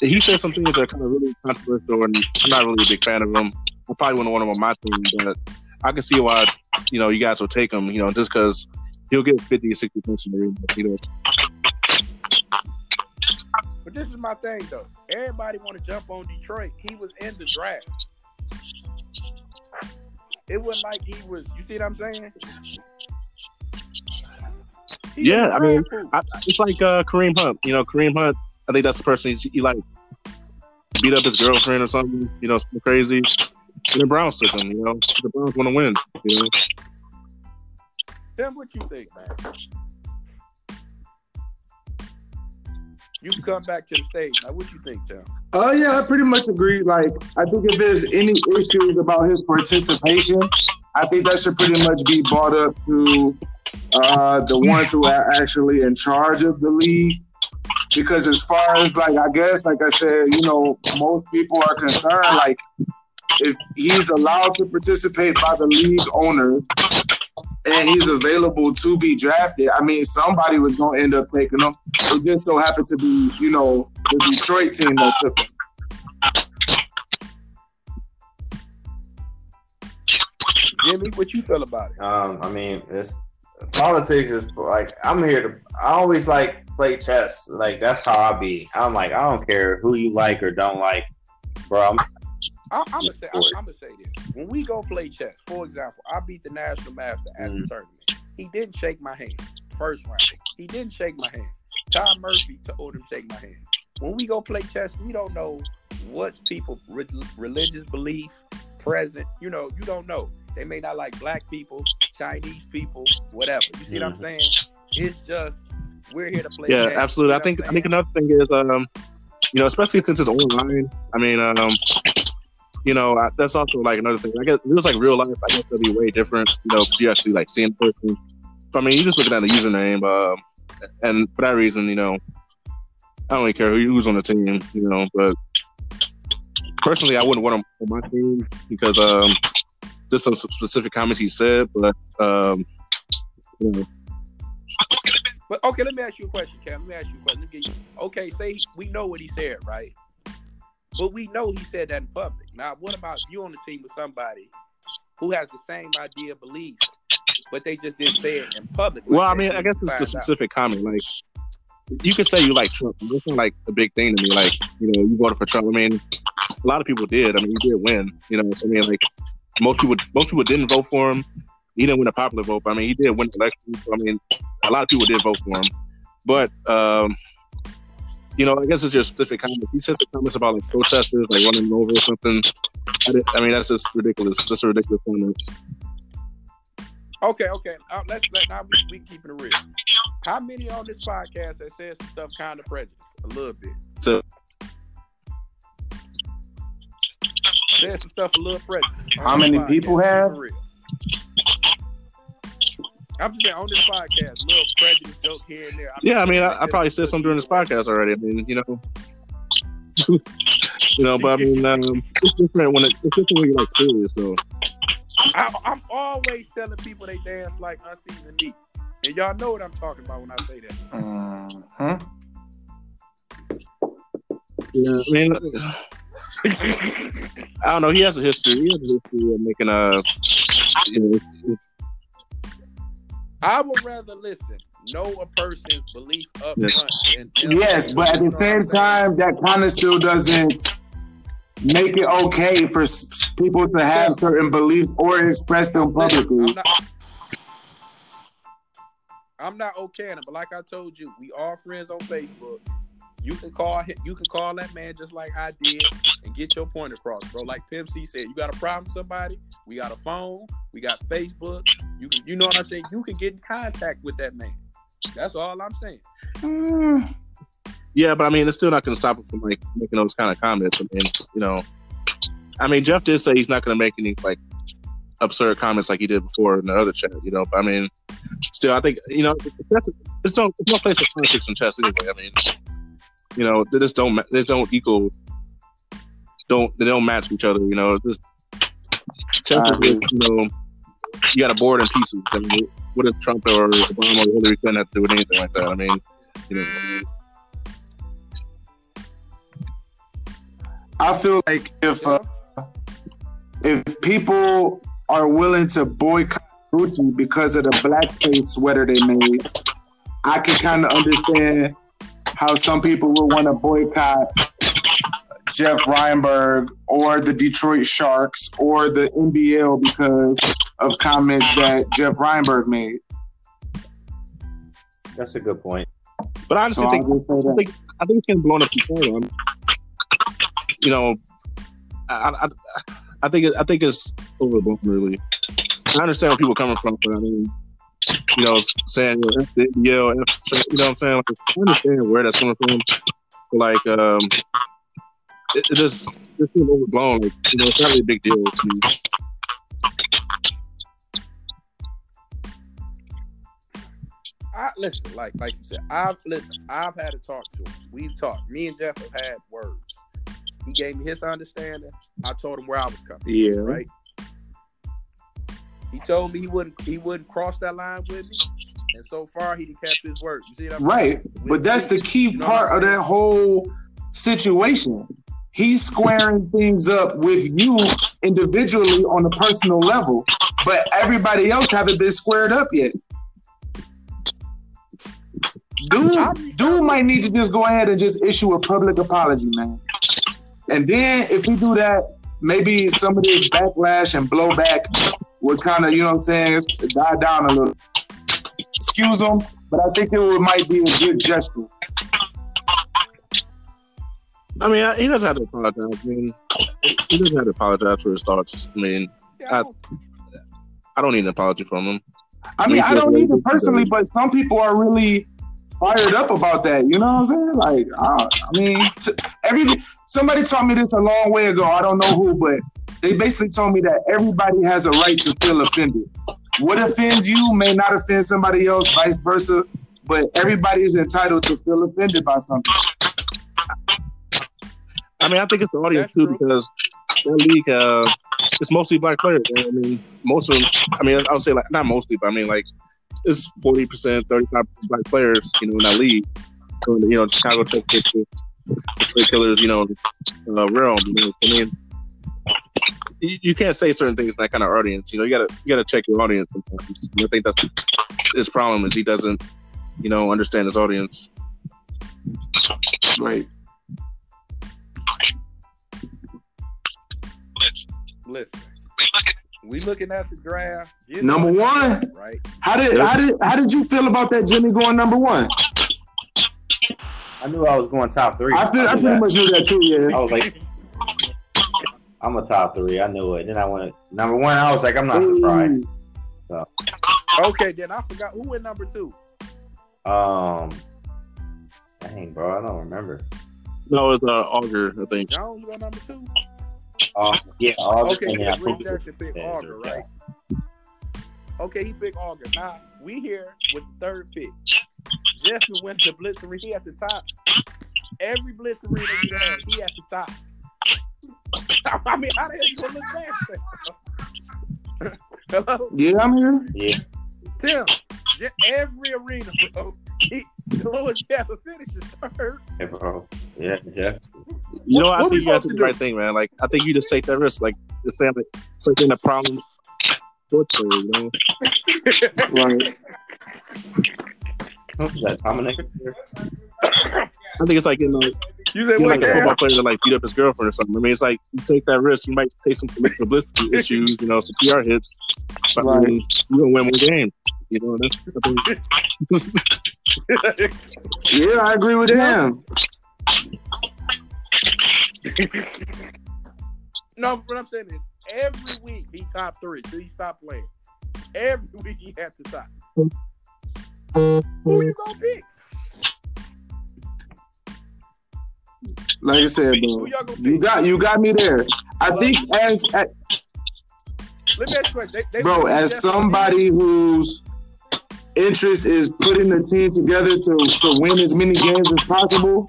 he said some things that are kind of really controversial, and I'm not really a big fan of him. I probably wouldn't want him on my team, but I can see why you know you guys will take him. You know, just because he'll get 50 or 60 points in the ring. You know, But this is my thing though. Everybody want to jump on Detroit. He was in the draft. It wasn't like he was. You see what I'm saying? He Yeah, I mean. I, it's like uh, Kareem Hunt. You know, Kareem Hunt. I think that's the person he, he like beat up his girlfriend or something. You know, something crazy. And the Browns took him. You know, the Browns want to win. You know, Tim, what you think, man? You can come back to the stage. Now, what do you think, Tim? Uh, yeah, I pretty much agree. Like, I think if there's any issues about his participation, I think that should pretty much be brought up to uh, the ones who are actually in charge of the league. Because as far as like, I guess, like I said, you know, most people are concerned. Like, if he's allowed to participate by the league owners and he's available to be drafted, I mean, somebody was going to end up taking him. It just so happened to be, you know, the Detroit team that took him. Jimmy, what you feel about it? Um, I mean, it's politics is like I'm here to. I always like play chess. Like that's how I be. I'm like I don't care who you like or don't like, bro. I'm, I, I'm gonna say, I'm, I'm gonna say this: when we go play chess, for example, I beat the national master at the Mhm. tournament. He didn't shake my hand first round. He didn't shake my hand. Tom Murphy told him to shake my hand. When we go play chess, we don't know what's people re- religious belief present. You know, you don't know. They may not like black people, Chinese people, whatever. You see what I'm Mhm. saying? It's just we're here to play. yeah, the absolutely. You I think I think another thing is, um, you know, especially since it's online. I mean, um, you know, I, that's also like another thing. I guess it was like real life. I guess it'll be way different. You know, 'cause you actually like seeing the person. So, I mean, you're just looking at the username, um, and for that reason, you know, I don't really care who, who's on the team. You know, but personally, I wouldn't want him on my team because um, just some specific comments he said. But um, you know, But okay, let me ask you a question, Cam. Let me ask you a question. You. Okay, say we know what he said, right? But we know he said that in public. Now, what about you on the team with somebody who has the same idea, beliefs, but they just didn't say it in public? Well, I mean, I guess it's the out. specific comment. Like, you could say you like Trump. It's not like a big thing to me. Like, you know, you voted for Trump. I mean, a lot of people did. I mean, he did win. You know, so I mean, like, most people, most people didn't vote for him. He didn't win a popular vote. But, I mean, he did win the election. I mean, a lot of people did vote for him. But, um, you know, I guess it's just specific comments. He said the comments about like protesters, like running over or something. I, did, I mean, that's just ridiculous. Just a ridiculous comment. Okay, okay. Uh, let's let now we, we keeping it real. How many on this podcast that said some stuff kind of prejudice? A little bit. So- Said some stuff a little prejudice. How many people keep it have? I'm just saying on this podcast, little prejudice joke here and there. I'm Yeah, I mean, I, I probably said something during this podcast already. I mean, you know, [LAUGHS] you know, but I mean, um, it's different when it, it's different when you're like serious. So I, I'm always telling people they dance like unseasoned meat, and y'all know what I'm talking about when I say that. Mhm. yeah, I mean, I don't know. He has a history. He has a history of making a. You know, I would rather listen, know a person's belief up front. Than Yes, but at the same what I'm saying? time, that kind of still doesn't make it okay for s- people to have certain beliefs or express them publicly. I'm not, I'm not okay, but like I told you, we are friends on Facebook. You can call him, you can call that man just like I did and get your point across, bro. Like Pimp C said, you got a problem with somebody, we got a phone, we got Facebook. You can, you know what I'm saying? You can get in contact with that man. That's all I'm saying. Mm, yeah, but I mean, it's still not going to stop him from like making those kind of comments. I mean, you know, I mean, Jeff did say he's not going to make any like absurd comments like he did before in the other chat. You know, but I mean, still, I think you know, it's, it's no, it's no place for politics and chess anyway. I mean, you know, they just don't, ma- they don't equal, don't they don't match each other. You know, it's just chess is, you know, you got a board in pieces. I mean, what if Trump or Obama or Hillary Clinton have to do with anything like that? I mean, you know. I feel like if uh, if people are willing to boycott Gucci because of the blackface sweater they made, I can kind of understand how some people will want to boycott Jeff Reinberg or the Detroit Sharks or the NBL because of comments that Jeff Reinberg made. That's a good point. But I honestly So think I think I think it's getting blown up too far. You know, I, I, I think it, I think it's overblown. Really, I understand where people are coming from, but I mean, you know, saying you know, F the NBL, F- you know what I'm saying? Like, I understand where that's coming from. Like, um, it, it just it seems overblown. Like, you know, it's not really a big deal to me. I listen, like like you said, I've listen, I've had to talk to him. We've talked. Me and Jeff have had words. He gave me his understanding. I told him where I was coming. Yeah. from, right. He told me he wouldn't he wouldn't cross that line with me, and so far he kept his word. You see what I'm Right. But that's the key You know part of that whole situation. He's squaring things up with you individually on a personal level, but everybody else haven't been squared up yet. Dude, dude might need to just go ahead and just issue a public apology, man. And then if we do that, maybe some of this backlash and blowback would kind of, you know what I'm saying, die down a little. Excuse them, but I think it would, might be a good gesture. I mean, I, he doesn't have to apologize. I mean, he doesn't have to apologize for his thoughts. I mean, I I- don't- need an apology from him. I mean, I don't need it personally, but some people are really fired up about that. You know what I'm saying? Like, I, I mean, t- every somebody taught me this a long way ago. I don't know who, but they basically told me that everybody has a right to feel offended. What offends you may not offend somebody else, vice versa. But everybody is entitled to feel offended by something. I mean, I think it's the audience too because that league, uh, it's mostly black players. man. I mean, most of them. I mean, I would say like not mostly, but I mean like it's forty percent, thirty-five black players. You know, in that league. So, you know, Chicago Tech Pictures, Detroit Killers. You know, uh, realm. You know, I mean. You, you can't say certain things in that kind of audience. You know, you gotta you gotta check your audience. Sometimes. I think that's his problem is he doesn't, you know, understand his audience. Right. listen. We looking at the draft. You Number know, one. right? How did how did how did you feel about that Jimmy going number one? [LAUGHS] I knew I was going top three. I, feel, I knew pretty that. much knew that too. Yeah. I was like, I'm a top three. I knew it. Then I went number one. I was like, I'm not surprised. So, Okay, then I forgot who went number two. um, dang, bro, I don't remember. No, it's uh, Auger, I think. Jones went number two. Oh, yeah, August, Okay, and then I because Rick think Jackson picked yeah, Auger, it's right? Okay, he picked Auger. Now we here with the third pick. Jeff went to Blitz Arena. He at the top. Every Blitz Arena we had, he at the top. I mean, how the hell you gonna look past that? Hello, Yeah, I'm here. Yeah, Tim. Je- every arena, bro. He, Lewis Jeff finishes third. yeah, bro. Yeah, Jeff. You know, What- I what think you guys did the right thing, man. Like, I think you just take that risk. Like, just saying, like, taking a problem. sports player, you know? Right. What was that? Dominic? I think it's like, you know, You said what? like a football player that like beat up his girlfriend or something. I mean, it's like you take that risk, you might take some publicity [LAUGHS] issues, you know, some PR hits, but I mean, you're gonna win one game. You know, that's I think, [LAUGHS] Yeah, I agree with him. [LAUGHS] No, what I'm saying is every week he top three till he stop playing. Every week he had to top. Who you gonna pick? Like I said, bro, y'all gonna you pick? got you got me there. I think as Let me ask you a question. They, they bro, as somebody whose interest is putting the team together to, to win as many games as possible,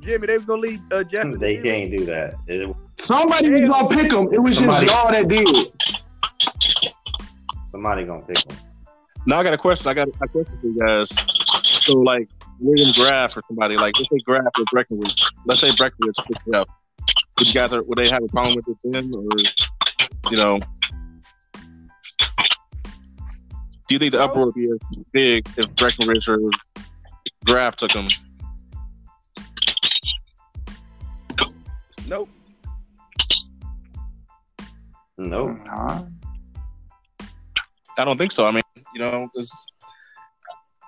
Jimmy, they was gonna lead uh, Jeff. in the They can't do that. It- Somebody was gonna pick them. It was Somebody- just y'all that did. Somebody gonna pick them. Now I got a question. I got a question for you guys. So like William Graff or somebody like let's say Graff or Breckenridge. Let's say Breckenridge picked it up. Would you guys are, would they have a problem with it then, or you know? Do you think the uproar would be as big if Breckenridge or Graff took him? Nope. No. Mm, nah. I don't think so. I mean, you know, 'cause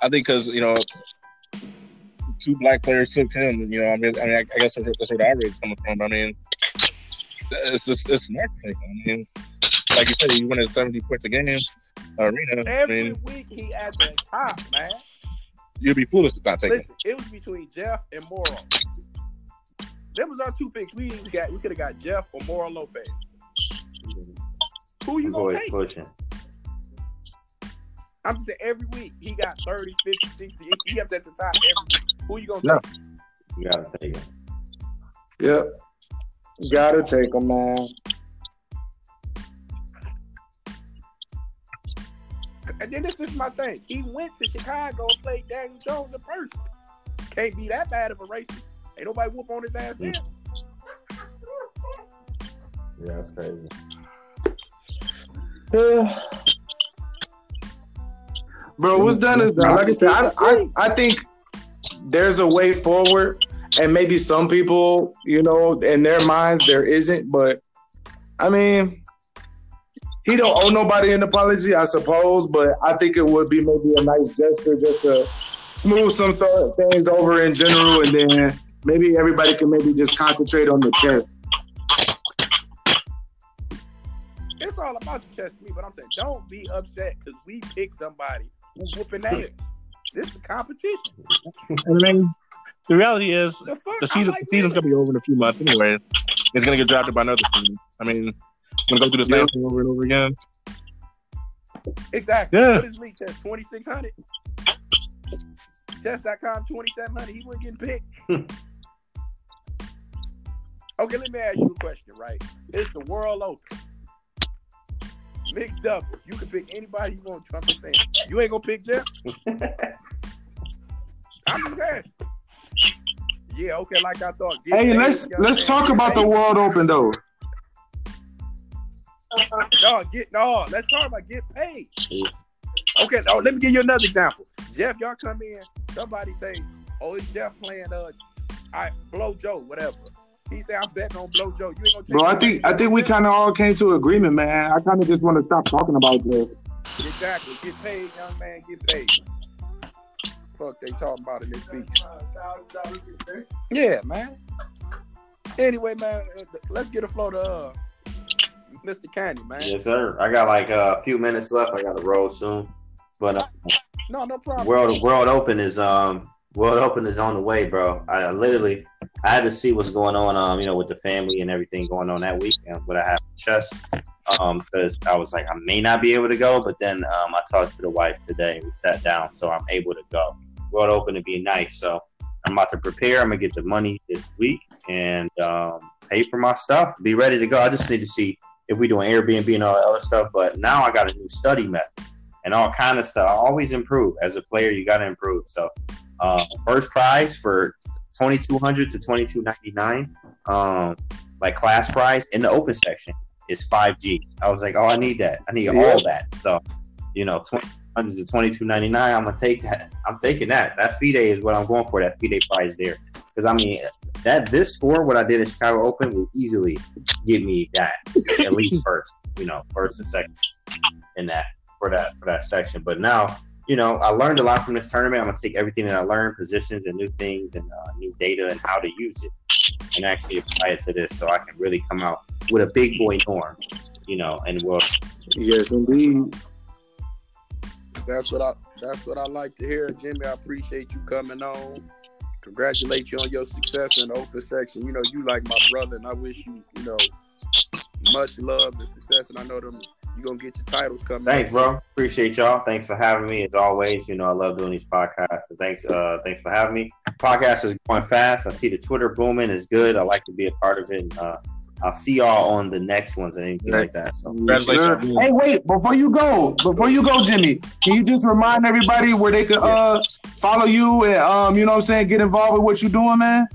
I think because you know, two black players took him. You know, I mean, I mean, I, I guess that's where, that's where the outrage is coming from. I mean, it's just it's marketing. I mean, like you said, you win at seventy points a game arena. I Every mean, week he at the top, man. you'd be foolish about taking. take. Listen, it was between Jeff and Moro. Them was our two picks. We got we could have got Jeff or Moro Lopez. Who you gonna Boy take? pushing. I'm just saying every week he got 30, 50, 60. He- He up at the top every week. Who you gonna Yeah. take? You gotta take him. Yep. Gotta take him, man. And then this is my thing. He went to Chicago and played Daniel Jones in person. Can't be that bad of a racist. Ain't nobody whoop on his ass there. Yeah, that's crazy. Yeah. [SIGHS] Bro, what's done is done. Like I said, I, I, I think there's a way forward, and maybe some people, you know, in their minds there isn't. But I mean, he don't owe nobody an apology, I suppose. But I think it would be maybe a nice gesture just to smooth some th- things over in general, and then maybe everybody can maybe just concentrate on the chest. It's all about the chest to me, but I'm saying don't be upset because we pick somebody who whooping ass. This is a competition. I mean, the reality is The the season like the season's gonna be over in a few months anyway. It's gonna get drafted by another team. I mean, we're gonna go through the same thing over and over again. Exactly. Yeah. What is league test? 2600? Chess.com 2700. He wasn't getting picked. [LAUGHS] okay, let me ask you a question, right? It's the World Open. Mixed doubles. You can pick anybody you want to. I'm just saying. You ain't going to pick Jeff? [LAUGHS] I'm just asking. Yeah, okay, like I thought. Get Hey, let's you know what let's I'm talk saying? about the World Open though. paid. No, get no. Let's talk about get paid. Okay, oh, let me give you another example. Jeff, y'all come in. Somebody say, "Oh, it's Jeff playing uh, I blow Joe, whatever." He say, "I'm betting on blow Joe." You ain't gonna take. Bro, I think. I think we kind of all came to agreement, man. I kind of just want to stop talking about this. exactly get paid, young man, get paid. Fuck, they talking about in this piece. Yeah, man. Anyway, man, uh, let's get a flow to uh, Mr. Canty, man. Yes, sir. I got like a few minutes left. I got to roll soon, but uh, No, no problem. World World Open is um World Open is on the way, bro. I literally I had to see what's going on, um, you know, with the family and everything going on that weekend. what I have chess, um, because I was like I may not be able to go, but then um, I talked to the wife today. We sat down, so I'm able to go. World Open to be nice, so I'm about to prepare. I'm gonna get the money this week and um, pay for my stuff. Be ready to go. I just need to see if we doing Airbnb and all that other stuff. But now I got a new study method and all kind of stuff. I always improve as a player. You got to improve. So, uh, first prize for twenty two hundred to twenty two ninety nine, um, like class prize in the open section is five G. I was like, oh, I need that. I need Yeah. all that. So, you know, twenty hundred to twenty two ninety nine. I'm gonna take that. I'm taking that. That fee day is what I'm going for. That fee day prize there. Because I mean, that this score, what I did in Chicago Open, will easily give me that at least first. You know, first and second in that for that for that section. But now, you know, I learned a lot from this tournament. I'm gonna take everything that I learned, positions and new things and uh, new data and how to use it, and actually apply it to this, so I can really come out with a big boy norm. You know, and we'll Yes, indeed. That's what I. That's what I like to hear, Jimmy. I appreciate you coming on. Congratulate you on your success in the open section. You know, you like my brother, and I wish you, you know, much love and success. And I know them. You gonna get your titles coming. Thanks, up. bro. Appreciate y'all. Thanks for having me as always. You know, I love doing these podcasts. So thanks, uh, thanks for having me. Podcast is going fast. I see the Twitter booming is good. I like to be a part of it. And, uh, I'll see y'all on the next ones and anything like that. So Congratulations. Hey, wait, before you go, before you go, Jimmy, can you just remind everybody where they could uh follow you and um, you know what I'm saying, get involved with what you're doing, man?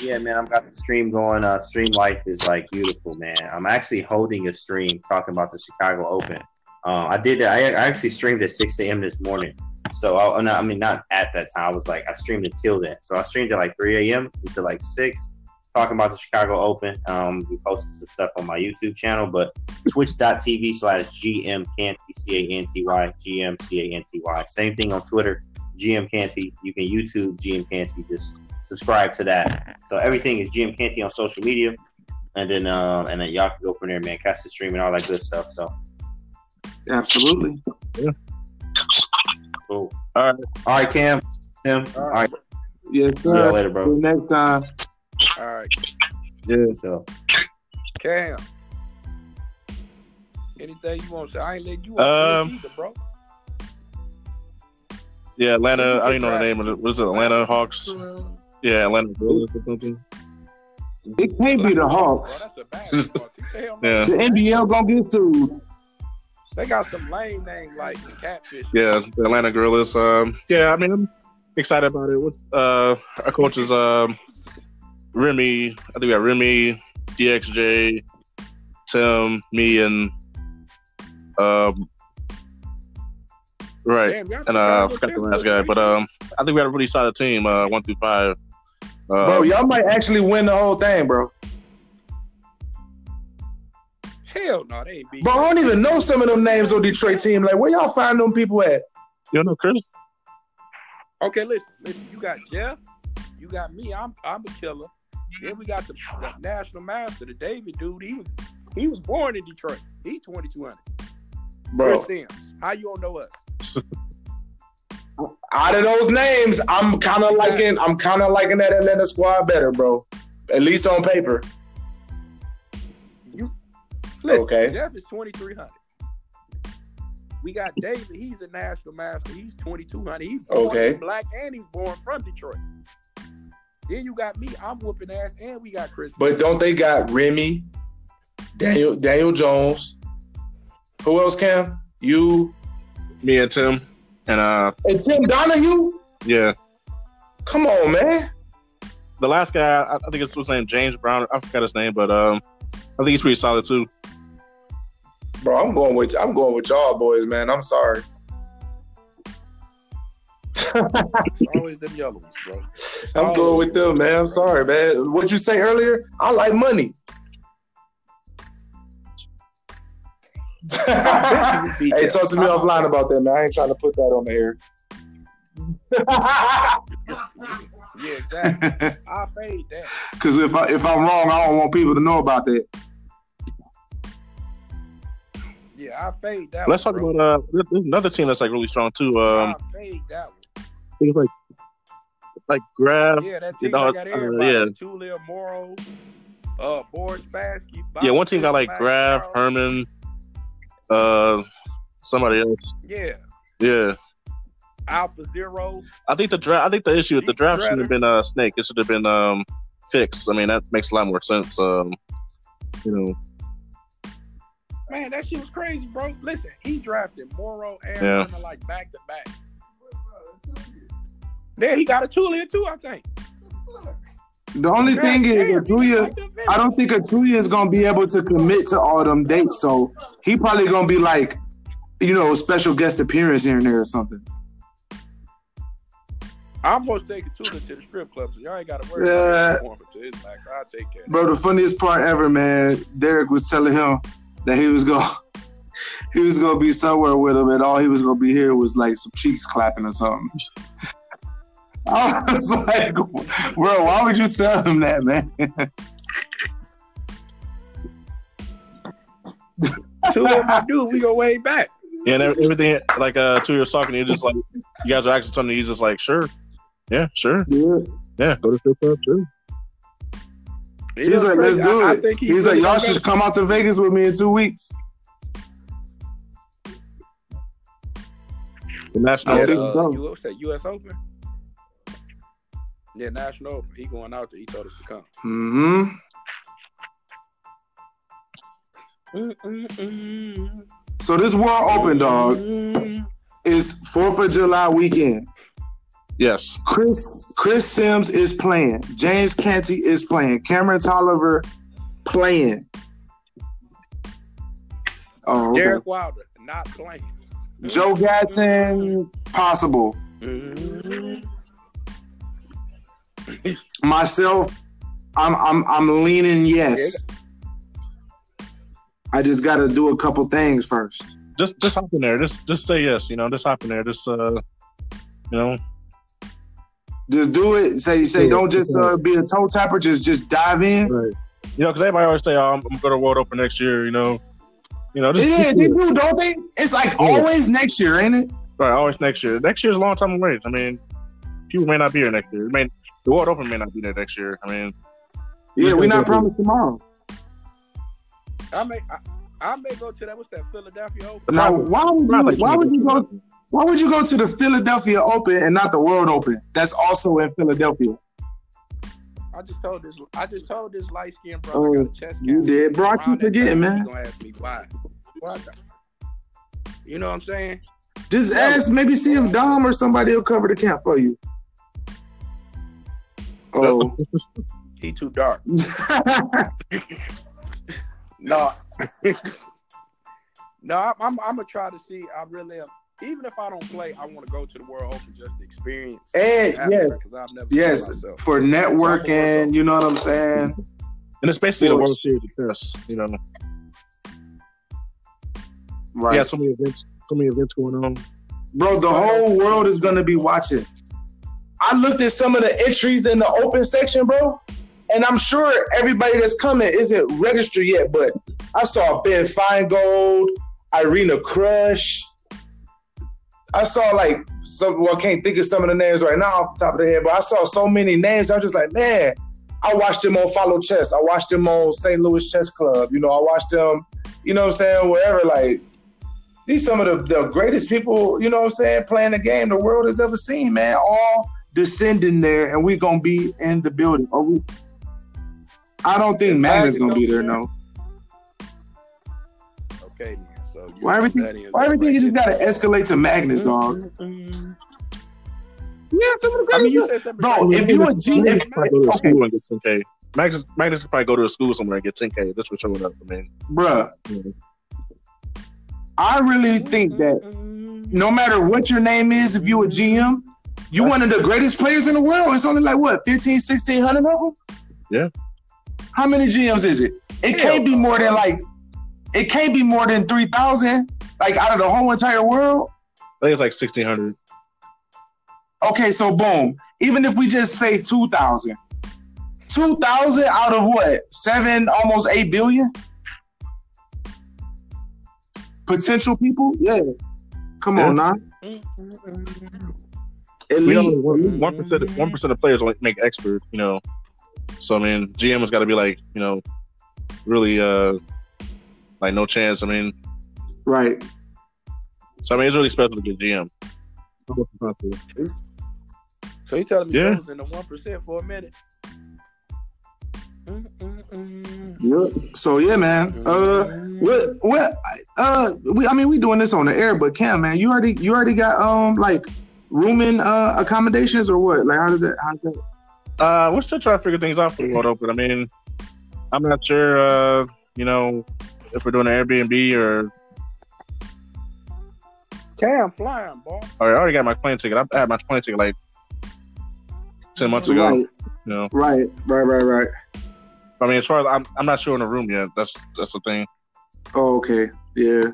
Yeah, man, I've got the stream going. Uh, stream life is like beautiful, man. I'm actually holding a stream talking about the Chicago Open. Uh, I did that. I, I actually streamed at 6 a.m. this morning. So I, I mean, not at that time. I was like, I streamed until then. So I streamed at like 3 a.m. until like 6, talking about the Chicago Open. Um, we posted some stuff on my YouTube channel, but twitch.tv slash GM Canty, C A N T Y, GM C A N T Y. Same thing on Twitter, GM Canty. You can YouTube GM Canty. Just subscribe to that. So everything is GM Canty on social media. And then, um, and then y'all can go from there, man. Catch the stream and all that good stuff. So Absolutely. cool. All right. All right, Cam. Tim. All right. Yes, See y'all later, bro. Till next time. All right, Yeah. So. Cam. Anything you want to say? I ain't let you Um, either, bro. Yeah, Atlanta. I don't even know the name of it. What is it? Atlanta Hawks. Yeah, Atlanta Bulls or something. It can't be the Hawks. Bro, that's a basketball. [LAUGHS] The. Yeah. The NBL gonna get sued. They got some lame names like the Catfish. Yeah, the Atlanta Gorillas. Um, yeah, I mean, I'm excited about it. What's uh, our coach is um, Remy. I think we got Remy, DXJ, Tim, me, and um, right, Damn, and uh, I forgot the last guy, but um, I think we had a really solid team, uh, one through five. Uh, Bro, y'all might actually win the whole thing, bro. Hell no, they ain't beat. Bro, I don't even know some of them names on the Detroit team. Like, where y'all find them people at? you know Chris? Okay, listen, listen. You got Jeff. You got me. I'm I'm a killer. Then we got the, the national master, the David dude. He was he was born in Detroit. He's 2200. Bro, Chris Sims. How you don't know us? [LAUGHS] out of those names, I'm kind of liking. I'm kind of liking that Atlanta squad better, bro. At least on paper. You listen, Okay. Jeff is 2300. We got David. He's a national master. He's 2200. He's born Okay. black and he's born from Detroit. Then you got me. I'm whooping ass, and we got Chris. But don't they got Remy, Daniel Daniel Jones? Who else, Cam? You Me and Tim, and uh, and Tim Donahue? yeah, Come on, man. the last guy I, I think it's his name James Brown. I forgot his name, but um, I think he's pretty solid too. Bro, I'm going with I'm going with y'all boys, man. I'm sorry. [LAUGHS] Always them yellow ones, bro. I'm always going with them, man. I'm sorry, man. What you say earlier? I like money. Hey, them. talk to me offline about that, man. I ain't trying to put that on the air. [LAUGHS] Yeah, exactly. [LAUGHS] I fade that. Because if I if I'm wrong, I don't want people to know about that. Yeah, I fade that. Let's one, talk bro. about uh, there's another team that's like really strong too. Um, I fade that one. I think it's like like Grab. Yeah, that You team know, that got uh, yeah. Tulia Morrow, uh, Boris Spassky. Yeah, one team got like Graf, McEnroe. Herman, uh, somebody else. Yeah, Yeah, Alpha Zero. I think the draft. I think the issue with the draft shouldn't have been uh Snake. It should have been um fixed. I mean, that makes a lot more sense. Um, you know, Man, that shit was crazy, bro. Listen, he drafted Morrow and Yeah. Like back to back. Then he got Atulya too, I think. The only thing is, Damn, Atulya, like the Avengers. I don't think Atulya is gonna be able to commit to all them dates. So he probably gonna be like, you know, a special guest appearance here and there or something. I'm supposed to take Atulya to the strip club, so y'all ain't got to worry Yeah. about it. to his max. I'll take care. Bro, the funniest part ever, man. Derek was telling him that he was gonna [LAUGHS] he was gonna be somewhere with him, and all he was gonna be here was like some cheeks clapping or something. [LAUGHS] I was like, bro, why would you tell him that, man? it. [LAUGHS] Two of my dude, we go way back. yeah, and everything like uh two years talking. He's just like you guys are actually something. He's just like sure, yeah, sure, Yeah. yeah, go to strip club, sure. He's like, let's do I, it. I think he He's like, y'all should come out to Vegas with me in two weeks. The national. I think uh, so. you- what's that? U.S. Open. Yeah, National Open. He going out there. He told us to come. Mm-hmm. So this World Open, dog, is Fourth of July weekend. Yes. Chris Chris Sims is playing. James Canty is playing. Cameron Tolliver playing. Oh, okay. Derek Wilder not playing. Joe Gatson possible. Myself, I'm I'm I'm leaning yes. I just got to do a couple things first. Just just hop in there. Just just say yes. You know, just hop in there. Just uh, you know, Just do it. Say say Yeah, don't just uh, be a toe tapper. Just just dive in. right. You know, because everybody always say, "Oh, I'm, I'm going to World Open next year." You know, you know, just, Yeah, just they do it. do, don't they? It's like Yeah. always next year, ain't it? right. Always next year. Next year's a long time away. I mean, people may not be here next year. I mean, the World Open may not be there next year. I mean, Yeah, we gonna not promised tomorrow. I may I, I may go to that. What's that Philadelphia Open? Now, why would you why would you go why would you go to the Philadelphia Open and not the World Open? That's also in Philadelphia. I just told this. I just told this light skinned brother Oh, got a chest you did. Bro, I Around keep that forgetting, man. He gonna ask me why. Why? You know what I'm saying? Just Yeah. ask, maybe see if Dom or somebody will cover the camp for you. Oh, He too dark. [LAUGHS] No. [LAUGHS] no, I'm, I'm, I'm gonna try to see. I really am. Even if I don't play, I want to go to the World Open just to experience. and the yes, because I've never yes, done it myself. for networking. You know what I'm saying? and it's basically the World. Series of chess. You know, Right, yeah, so many events, so many events going on. bro. The whole world is gonna be watching. I looked at some of the entries in the open section, bro, and I'm sure everybody that's coming isn't registered yet. But I saw Ben Finegold, Irina Krush. I saw like some. Well, I can't think of some of the names right now off the top of the head, but I saw so many names. I was just like, man. I watched them on Follow Chess. I watched them on St. Louis Chess Club. You know, I watched them. You know what I'm saying? Wherever, like these some of the, the greatest people, you know what I'm saying, playing the game the world has ever seen, man. All descending there, and we're gonna be in the building. Are we? I don't think Is Magnus Magic gonna be there. there? No. Okay, then. So you Why everything- that is Why everything you just gotta escalate to Mm-hmm. Magnus, dog? Yeah, some of the I mean, you said something. Bro, if you a G, Magnus if, could probably go to a okay, school and get 10k. Magnus, Magnus could probably go to a school somewhere and get 10k just for showing up. I mean, bruh, you I really think that no matter what your name is, if you a GM, you one of the greatest players in the world. It's only like what 15, 1600 of them. Yeah. How many GMs is it? It Hell can't be more than like. It can't be more than three thousand. Like out of the whole entire world. I think it's like 1600. Okay, so boom. Even if we just say two thousand. 2,000 out of what? Seven, almost eight billion? Potential people? Yeah. Come on now. Mm-hmm. At We know least, one one percent percent of players only make expert. You know, so I mean, GM has got to be like you know, really uh, like no chance. I mean, right. so I mean, it's really special to get GM. So you telling me Yeah. yeah. was in the one percent for a minute? Yep. So yeah, man. Uh, what what? Uh, we. I mean, we doing this on the air, but Cam, man, you already you already got um like rooming uh accommodations or what? Like, how does that? How does that? Uh, we're still trying to figure things out for the World Open. I mean, I'm not sure. Uh, you know, if we're doing an Airbnb or, Cam flying, boy. or I already got my plane ticket. I had my plane ticket like ten months ago. Right. You know, Right. Right. Right. Right. I mean, as far as I'm, I'm not sure in the room yet. That's that's the thing. Oh, okay. Yeah.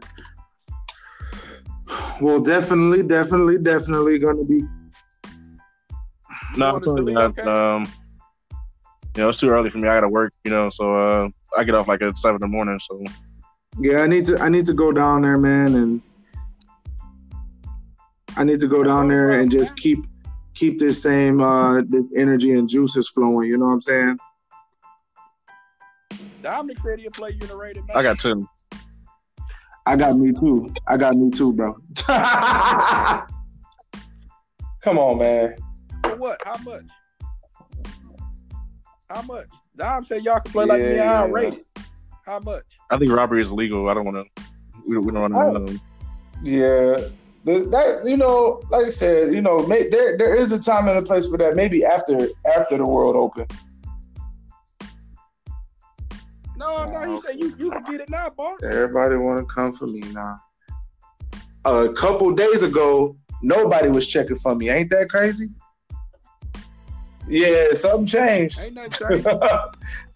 Well, definitely, definitely, definitely going to be. No, going probably not. Cam? Um, you know, it's too early for me. I got to work. You know, so uh, I get off like at seven in the morning. So Yeah, I need to. I need to go down there, man, and I need to go down there and just keep keep this same uh this energy and juices flowing. You know what I'm saying? Dominic said he'll play you in a rated match. I got ten. I got me too. I got me too, bro. [LAUGHS] Come on, man. For what? How much? How much? Dom said y'all can play like me. Yeah. rate it. How much? I think robbery is illegal. I don't want to. We, we don't want to. Oh. Yeah, the, that you know, like I said, you know, may, there there is a time and a place for that. Maybe after after the World Open. No, no, he said you you can get it now, boy. Everybody want to come for me now. A couple days ago, nobody was checking for me. Ain't that crazy? Yeah, something changed. Ain't nothing [LAUGHS] changed.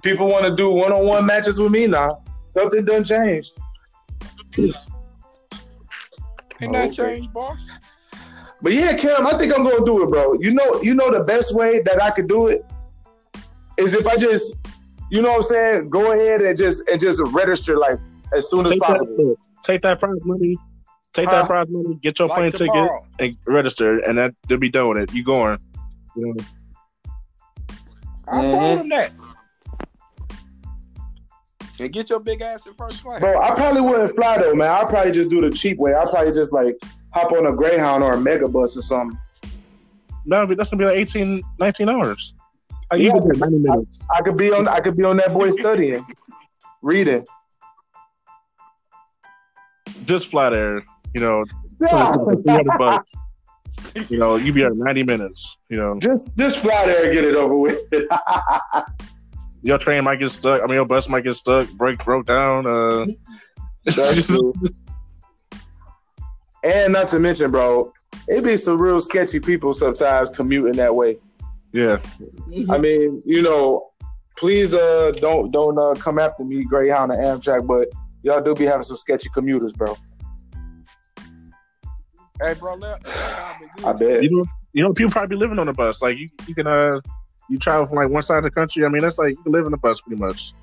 People want to do one on one matches with me now. Something done changed. Ain't Okay. changed, boss. But yeah, Cam, I think I'm gonna do it, bro. You know, you know the best way that I could do it is if I just, you know what I'm saying, go ahead and just and just register like as soon as Take possible. that, take that prize money. Take Huh? that prize money. Get your plane Like ticket and register, and that they'll be done with it. You going? You know, I Mhm. told him that. And get your big ass in first class. Bro, I probably wouldn't fly though, man. I'll probably just do the cheap way. I'll probably just like hop on a Greyhound or a Megabus or something. no, that's gonna be like 18, 19 hours. I Yeah, usually do ninety minutes. I could be on I could be on that boy studying, reading. Just fly there. You know, Yeah. bucks. You know, you be at ninety minutes. You know, just just fly there and get it over with. [LAUGHS] your train might get stuck. I mean, your bus might get stuck, break, broke down. Uh, That's true. And not to mention, bro, it be some real sketchy people sometimes commuting that way. Yeah, I mean, you know, please uh don't don't uh come after me, Greyhound and Amtrak, but y'all do be having some sketchy commuters, bro. Hey, bro, let, let. I bet. you know, you know, people probably be living on the bus. Like you, you can uh, you travel from like one side of the country. I mean, that's like you can live in the bus pretty much.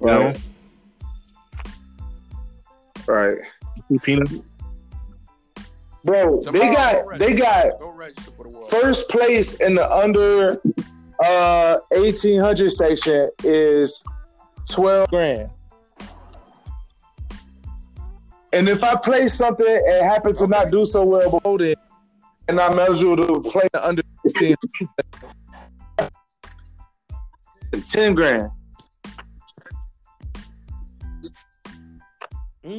You know, Right. Peanut. Bro, they got go they got Go register for the first place in the under uh 1800 section is 12 grand. And if I play something and happen to not do so well it, and I'm eligible to play the under 16, 10 grand.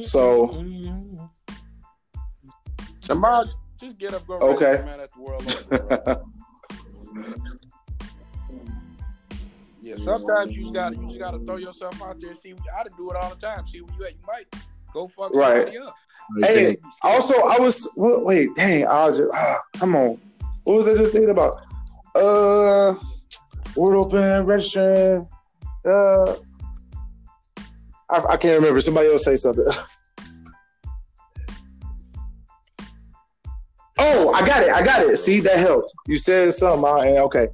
So Mm. Tomorrow, just get up, go Okay. register, man, at the world. Yeah, sometimes you just gotta you just gotta throw yourself out there and see. I to do it all the time. See where you at. You might go fuck Right. up. Hey, also, I was wa- wait, dang, I was just, ah, come on. What was I just thinking about? Uh, World Open registering. Uh, I, I can't remember. Somebody else say something. [LAUGHS] oh, I got it. I got it. See, that helped. You said something. I, okay.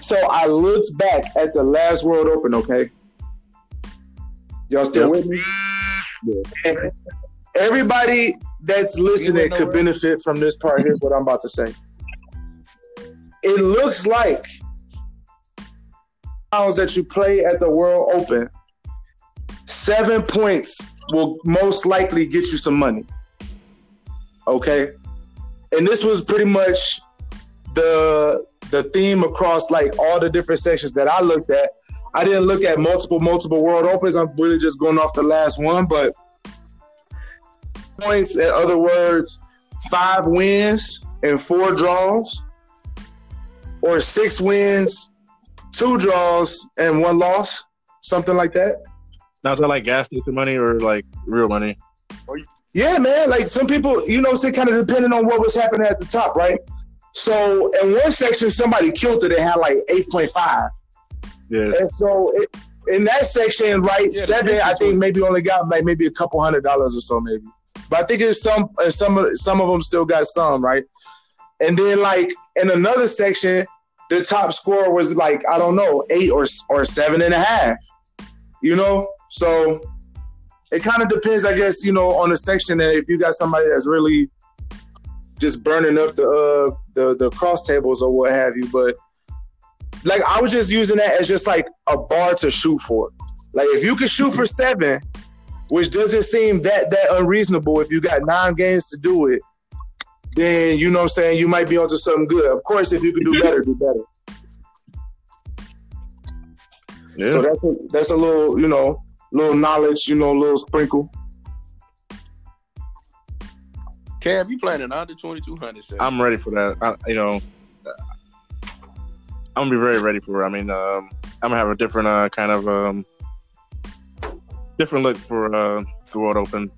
So I looked back at the last World Open. Okay, y'all still Yep. with me? And everybody that's listening could benefit from this part. Here's what I'm about to say. It looks like rounds that you play at the World Open, seven points will most likely get you some money. Okay, and this was pretty much the the theme across like all the different sections that I looked at. I didn't look at multiple multiple World Opens. I'm really just going off the last one, but points. In other words, five wins and four draws, or six wins, two draws, and one loss, something like that. Now is that like gas station money or like real money? Yeah, man. Like some people, you know, say kind of depending on what was happening at the top, right? So in one section, somebody killed it and had like 8.5. Yeah, And so it, in that section, right, Yeah, seven, I think maybe only got like maybe a couple hundred dollars or so, maybe. But I think it's some, and some, of- some of them still got some, right? And then like in another section, the top score was like I don't know, eight or or seven and a half. You know, so it kind of depends, I guess, you know, on the section. And if you got somebody that's really just burning up the uh, the the cross tables or what have you, but like I was just using that as just like a bar to shoot for. Like if you can shoot for seven, which doesn't seem that that unreasonable if you got nine games to do it, then you know what I'm saying you might be onto something good. Of course, if you can do better, do better. yeah. So that's a that's a little, you know, little knowledge, you know, a little sprinkle. Cam, you playing an under twenty two hundred? I'm ready for that. I, you know, I'm gonna be very ready for it. I mean, um, I'm gonna have a different uh, kind of um, different look for uh, the World Open.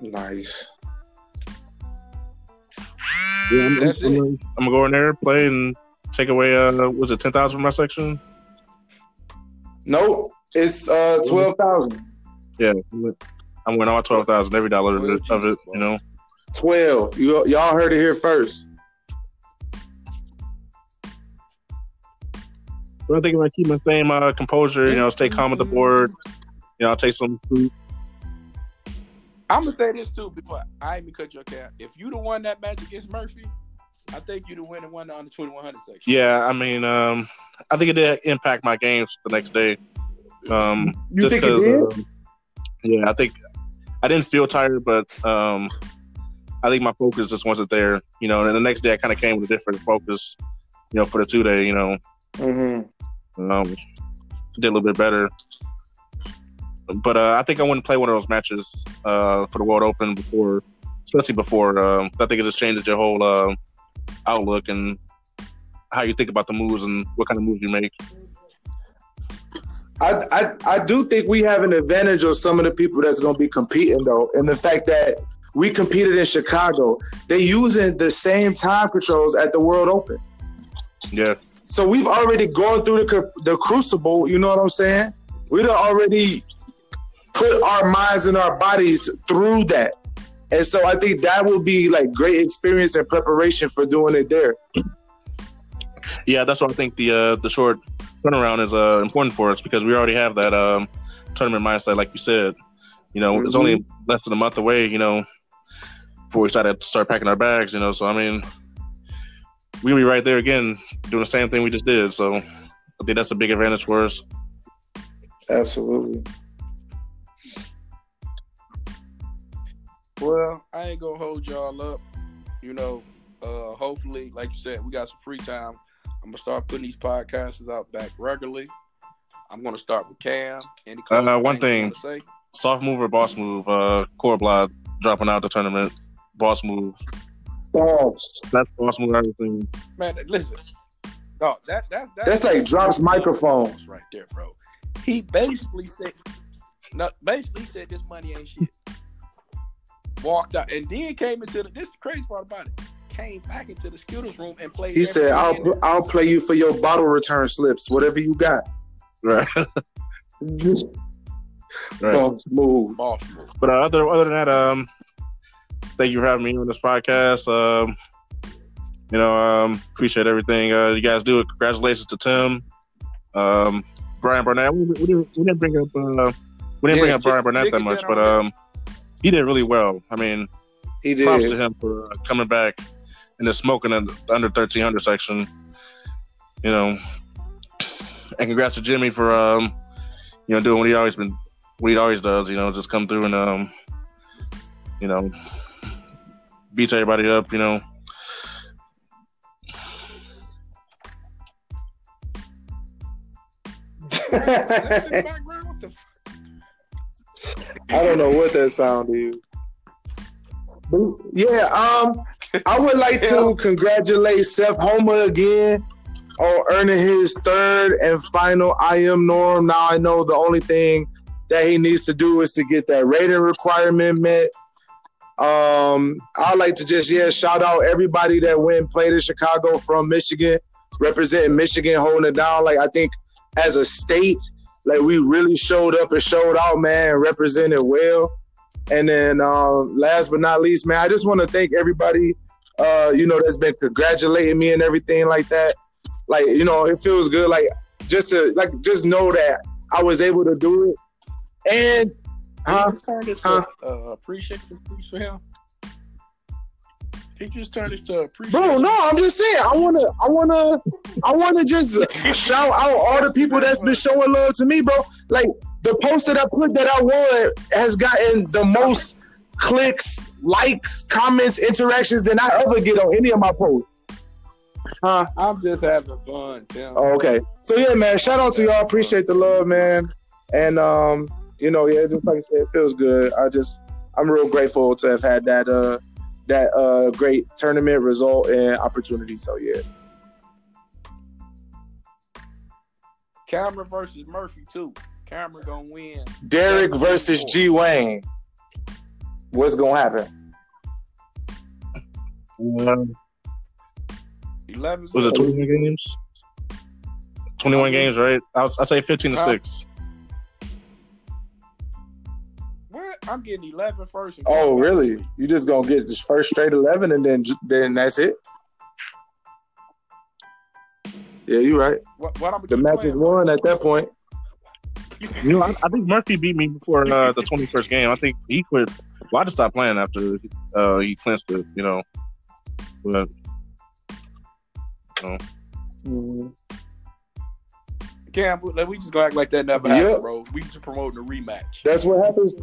Nice. Yeah, I'm, I'm. I'm gonna go in there, play, and take away. Uh, was it ten thousand from my section? Nope. It's uh twelve thousand. Yeah, I'm winning all twelve thousand every dollar of it, of it. You know, Twelve. You y'all heard it here first. but I think if I keep my same uh, composure, you know, stay calm at the board, you know, I'll take some food. I'm gonna say this too before I even cut your cap. If you the one that match against Murphy, I think you the one that won on the under twenty one hundred section. Yeah, I mean, um, I think it did impact my games the next day. Um, You just think it 'cause, did? um, yeah, I think I didn't feel tired, but um, I think my focus just wasn't there. You know, and the next day I kind of came with a different focus. You know, for the two day, you know, Mm-hmm. um, did a little bit better. But uh, I think I wouldn't play one of those matches uh, for the World Open before, especially before. Um, I think it just changes your whole uh, outlook and how you think about the moves and what kind of moves you make. I, I I do think we have an advantage of some of the people that's going to be competing though, and the fact that we competed in Chicago, they using the same time controls at the World Open. Yeah, So we've already gone through the the crucible. You know what I'm saying? We've already put our minds and our bodies through that, and so I think that will be like great experience and preparation for doing it there. yeah, that's why I think the uh, the short turnaround is uh, important for us because we already have that um, tournament mindset, like you said. You know, it's only less than a month away. You know, before we started to start packing our bags. You know, so I mean, we'll be right there again doing the same thing we just did. So I think that's a big advantage for us. Absolutely. Well, I ain't gonna hold y'all up. You know, uh hopefully, like you said, we got some free time. I'm gonna start putting these podcasts out back regularly. I'm gonna start with Cam. Any Uh, one things thing. wanna say? Soft move or boss move? Uh, core blood dropping out the tournament. Boss move. Boss. That's boss move. I've ever seen. Man, listen. No, that that's That's like drops microphone. right there, bro. He basically said, no, basically said this money ain't shit. Walked out and then came into the. This is the crazy part about it. Came back into the Skittles room and played. He said, "I'll everything I'll play you for your bottle return slips, whatever you got." Right. [LAUGHS] right. False move. there. Boss move. But uh, other other than that, um, thank you for having me on this podcast. Um, you know, um, appreciate everything uh, you guys do. Congratulations to Tim, um, Brian Burnett. We, we, didn't, we didn't bring up uh, we didn't Yeah, bring up Brian Burnett that much, but on um, he did really well. I mean, He did. props to him for uh, coming back in the smoking in the under thirteen hundred section. You know, and congrats to Jimmy for um, you know, doing what he always been, what he always does. You know, just come through and um, you know, beats everybody up. You know, [LAUGHS] [LAUGHS] I don't know what that sound is. But yeah, um, I would like to congratulate Seth Homa again on earning his third and final IM norm. Now I know the only thing that he needs to do is to get that rating requirement met. Um, I'd like to just yeah shout out everybody that went and played in Chicago from Michigan, representing Michigan, holding it down. Like I think as a state, like we really showed up and showed out, man, and represented well. And then um, last but not least, man, I just want to thank everybody, uh, you know, that's been congratulating me and everything like that. Like, you know, it feels good. Like just to like just know that I was able to do it. And huh? Did you turn this Huh? uh, appreciation piece for him? You just turn this to appreciation? Bro, no, I'm just saying. I wanna, I wanna, I wanna just shout out all the people that's been showing love to me, bro. Like the post that I put that I won has gotten the most clicks, likes, comments, interactions than I ever get on any of my posts. Huh? I'm just having fun, Tim. Oh, okay. So yeah, man. Shout out to y'all. Appreciate the love, man. And um, you know, yeah, just like I said, it feels good. I just I'm real grateful to have had that uh that uh great tournament result and opportunity. So yeah. Cameron versus Murphy too. Cameron gonna win. Derek versus G Wayne. What's gonna happen? Um, Eleven. was it 21 games? 21 games, right? I'll, I'll say 15 to Huh? I'm getting 11 first. and Oh, really? sweep. You just gonna get this first straight eleven and then then that's it? Yeah, you're right. What, what I'm The match is won at that point. You know, I, I think Murphy beat me before uh, the 21st game. I think he quit. Well, I just stopped playing after uh, he clinched it, you know. But you know. Cam, we- we just gonna act like that never Yep. happened, bro. We just promoting a rematch, That's what happens.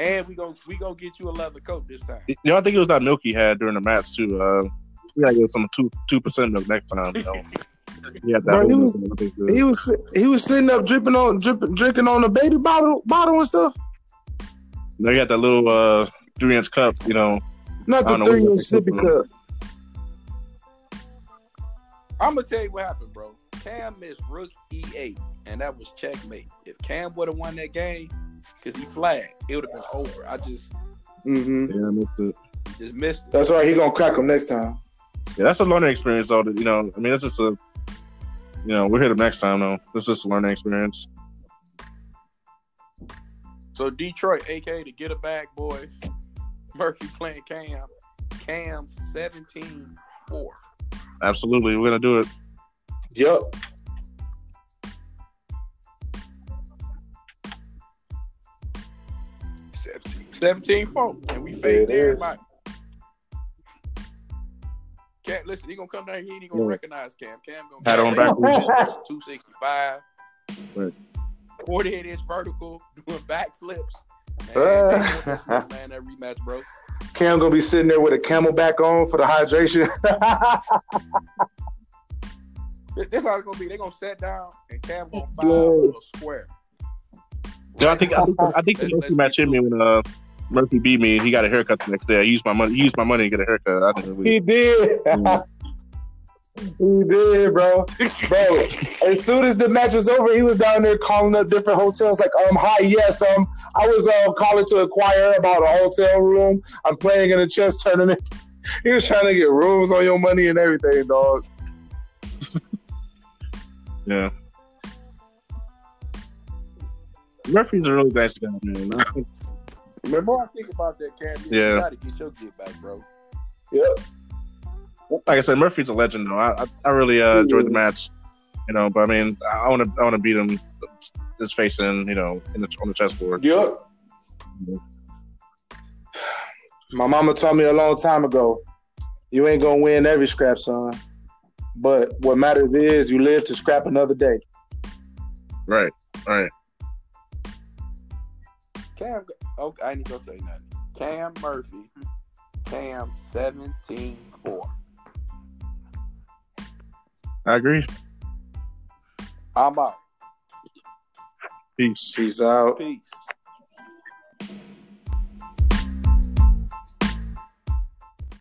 And we gonna we gonna get you a leather coat this time. you know, I think it was that milk he had during the match too. Uh, we gotta give some two two percent milk next time. You know, he that. Bro, he was- milk, I think, He was he was sitting up dripping on dripping drinking on the baby bottle bottle and stuff. you got that little uh, three inch cup. You know, Not the three inch sippy in cup. I'm gonna tell you what happened, bro. Cam missed Rook E8, and that was checkmate. If Cam would have won that game, because he flagged, it would have been over. I just mm-hmm. yeah, I missed it. just missed it. That's right. He gonna crack him next time. yeah, that's a learning experience, though. That, you know, I mean, it's just a, you know, we'll hit him next time, though. This is a learning experience. So Detroit, aka the Get It Back Boys, Murphy playing Cam. Cam 17-4. Absolutely, we're gonna do it. Yep. 17 4. And we Yeah, faded it is. everybody. Cam, listen, he gonna come down here and he gonna Yeah. recognize Cam. Cam gonna Pat on back. 265. Right. 48 inch vertical, [LAUGHS] doing backflips. Man, Uh. man, that rematch, bro. Cam gonna be sitting there with a camel back on for the hydration. [LAUGHS] This, this how it's gonna be. They're gonna sit down and Cam gonna Yeah. foul a square. Yeah, I think I think, I think the Let's- Murphy let's match hit me when uh, Murphy beat me. And he got a haircut the next day. I used my money. He used my money to get a haircut. I didn't really. he did. Mm. [LAUGHS] he did, bro. Bro, as soon as the match was over, he was down there calling up different hotels. Like, um, hi, yes, um, I was uh, calling to inquire about a hotel room. I'm playing in a chess tournament. [LAUGHS] He was trying to get rooms on your money and everything, dog. [LAUGHS] Yeah. Murphy's a really nice guy, man. I The more I think about that, Cam, you Yeah. gotta get your get back, bro. Yep. Like I said, Murphy's a legend, though. I I, I really uh, enjoyed the match, you know. But I mean, I want to I want to beat him, his face in, you know, in the, on the chessboard. Yep. My mama told me a long time ago, you ain't gonna win every scrap, son. But what matters is you live to scrap another day. Right, right. Cam, okay, I ain't gonna say nothing. Cam Murphy, Cam 17 4. I agree. I'm out. Peace. Peace out. Peace.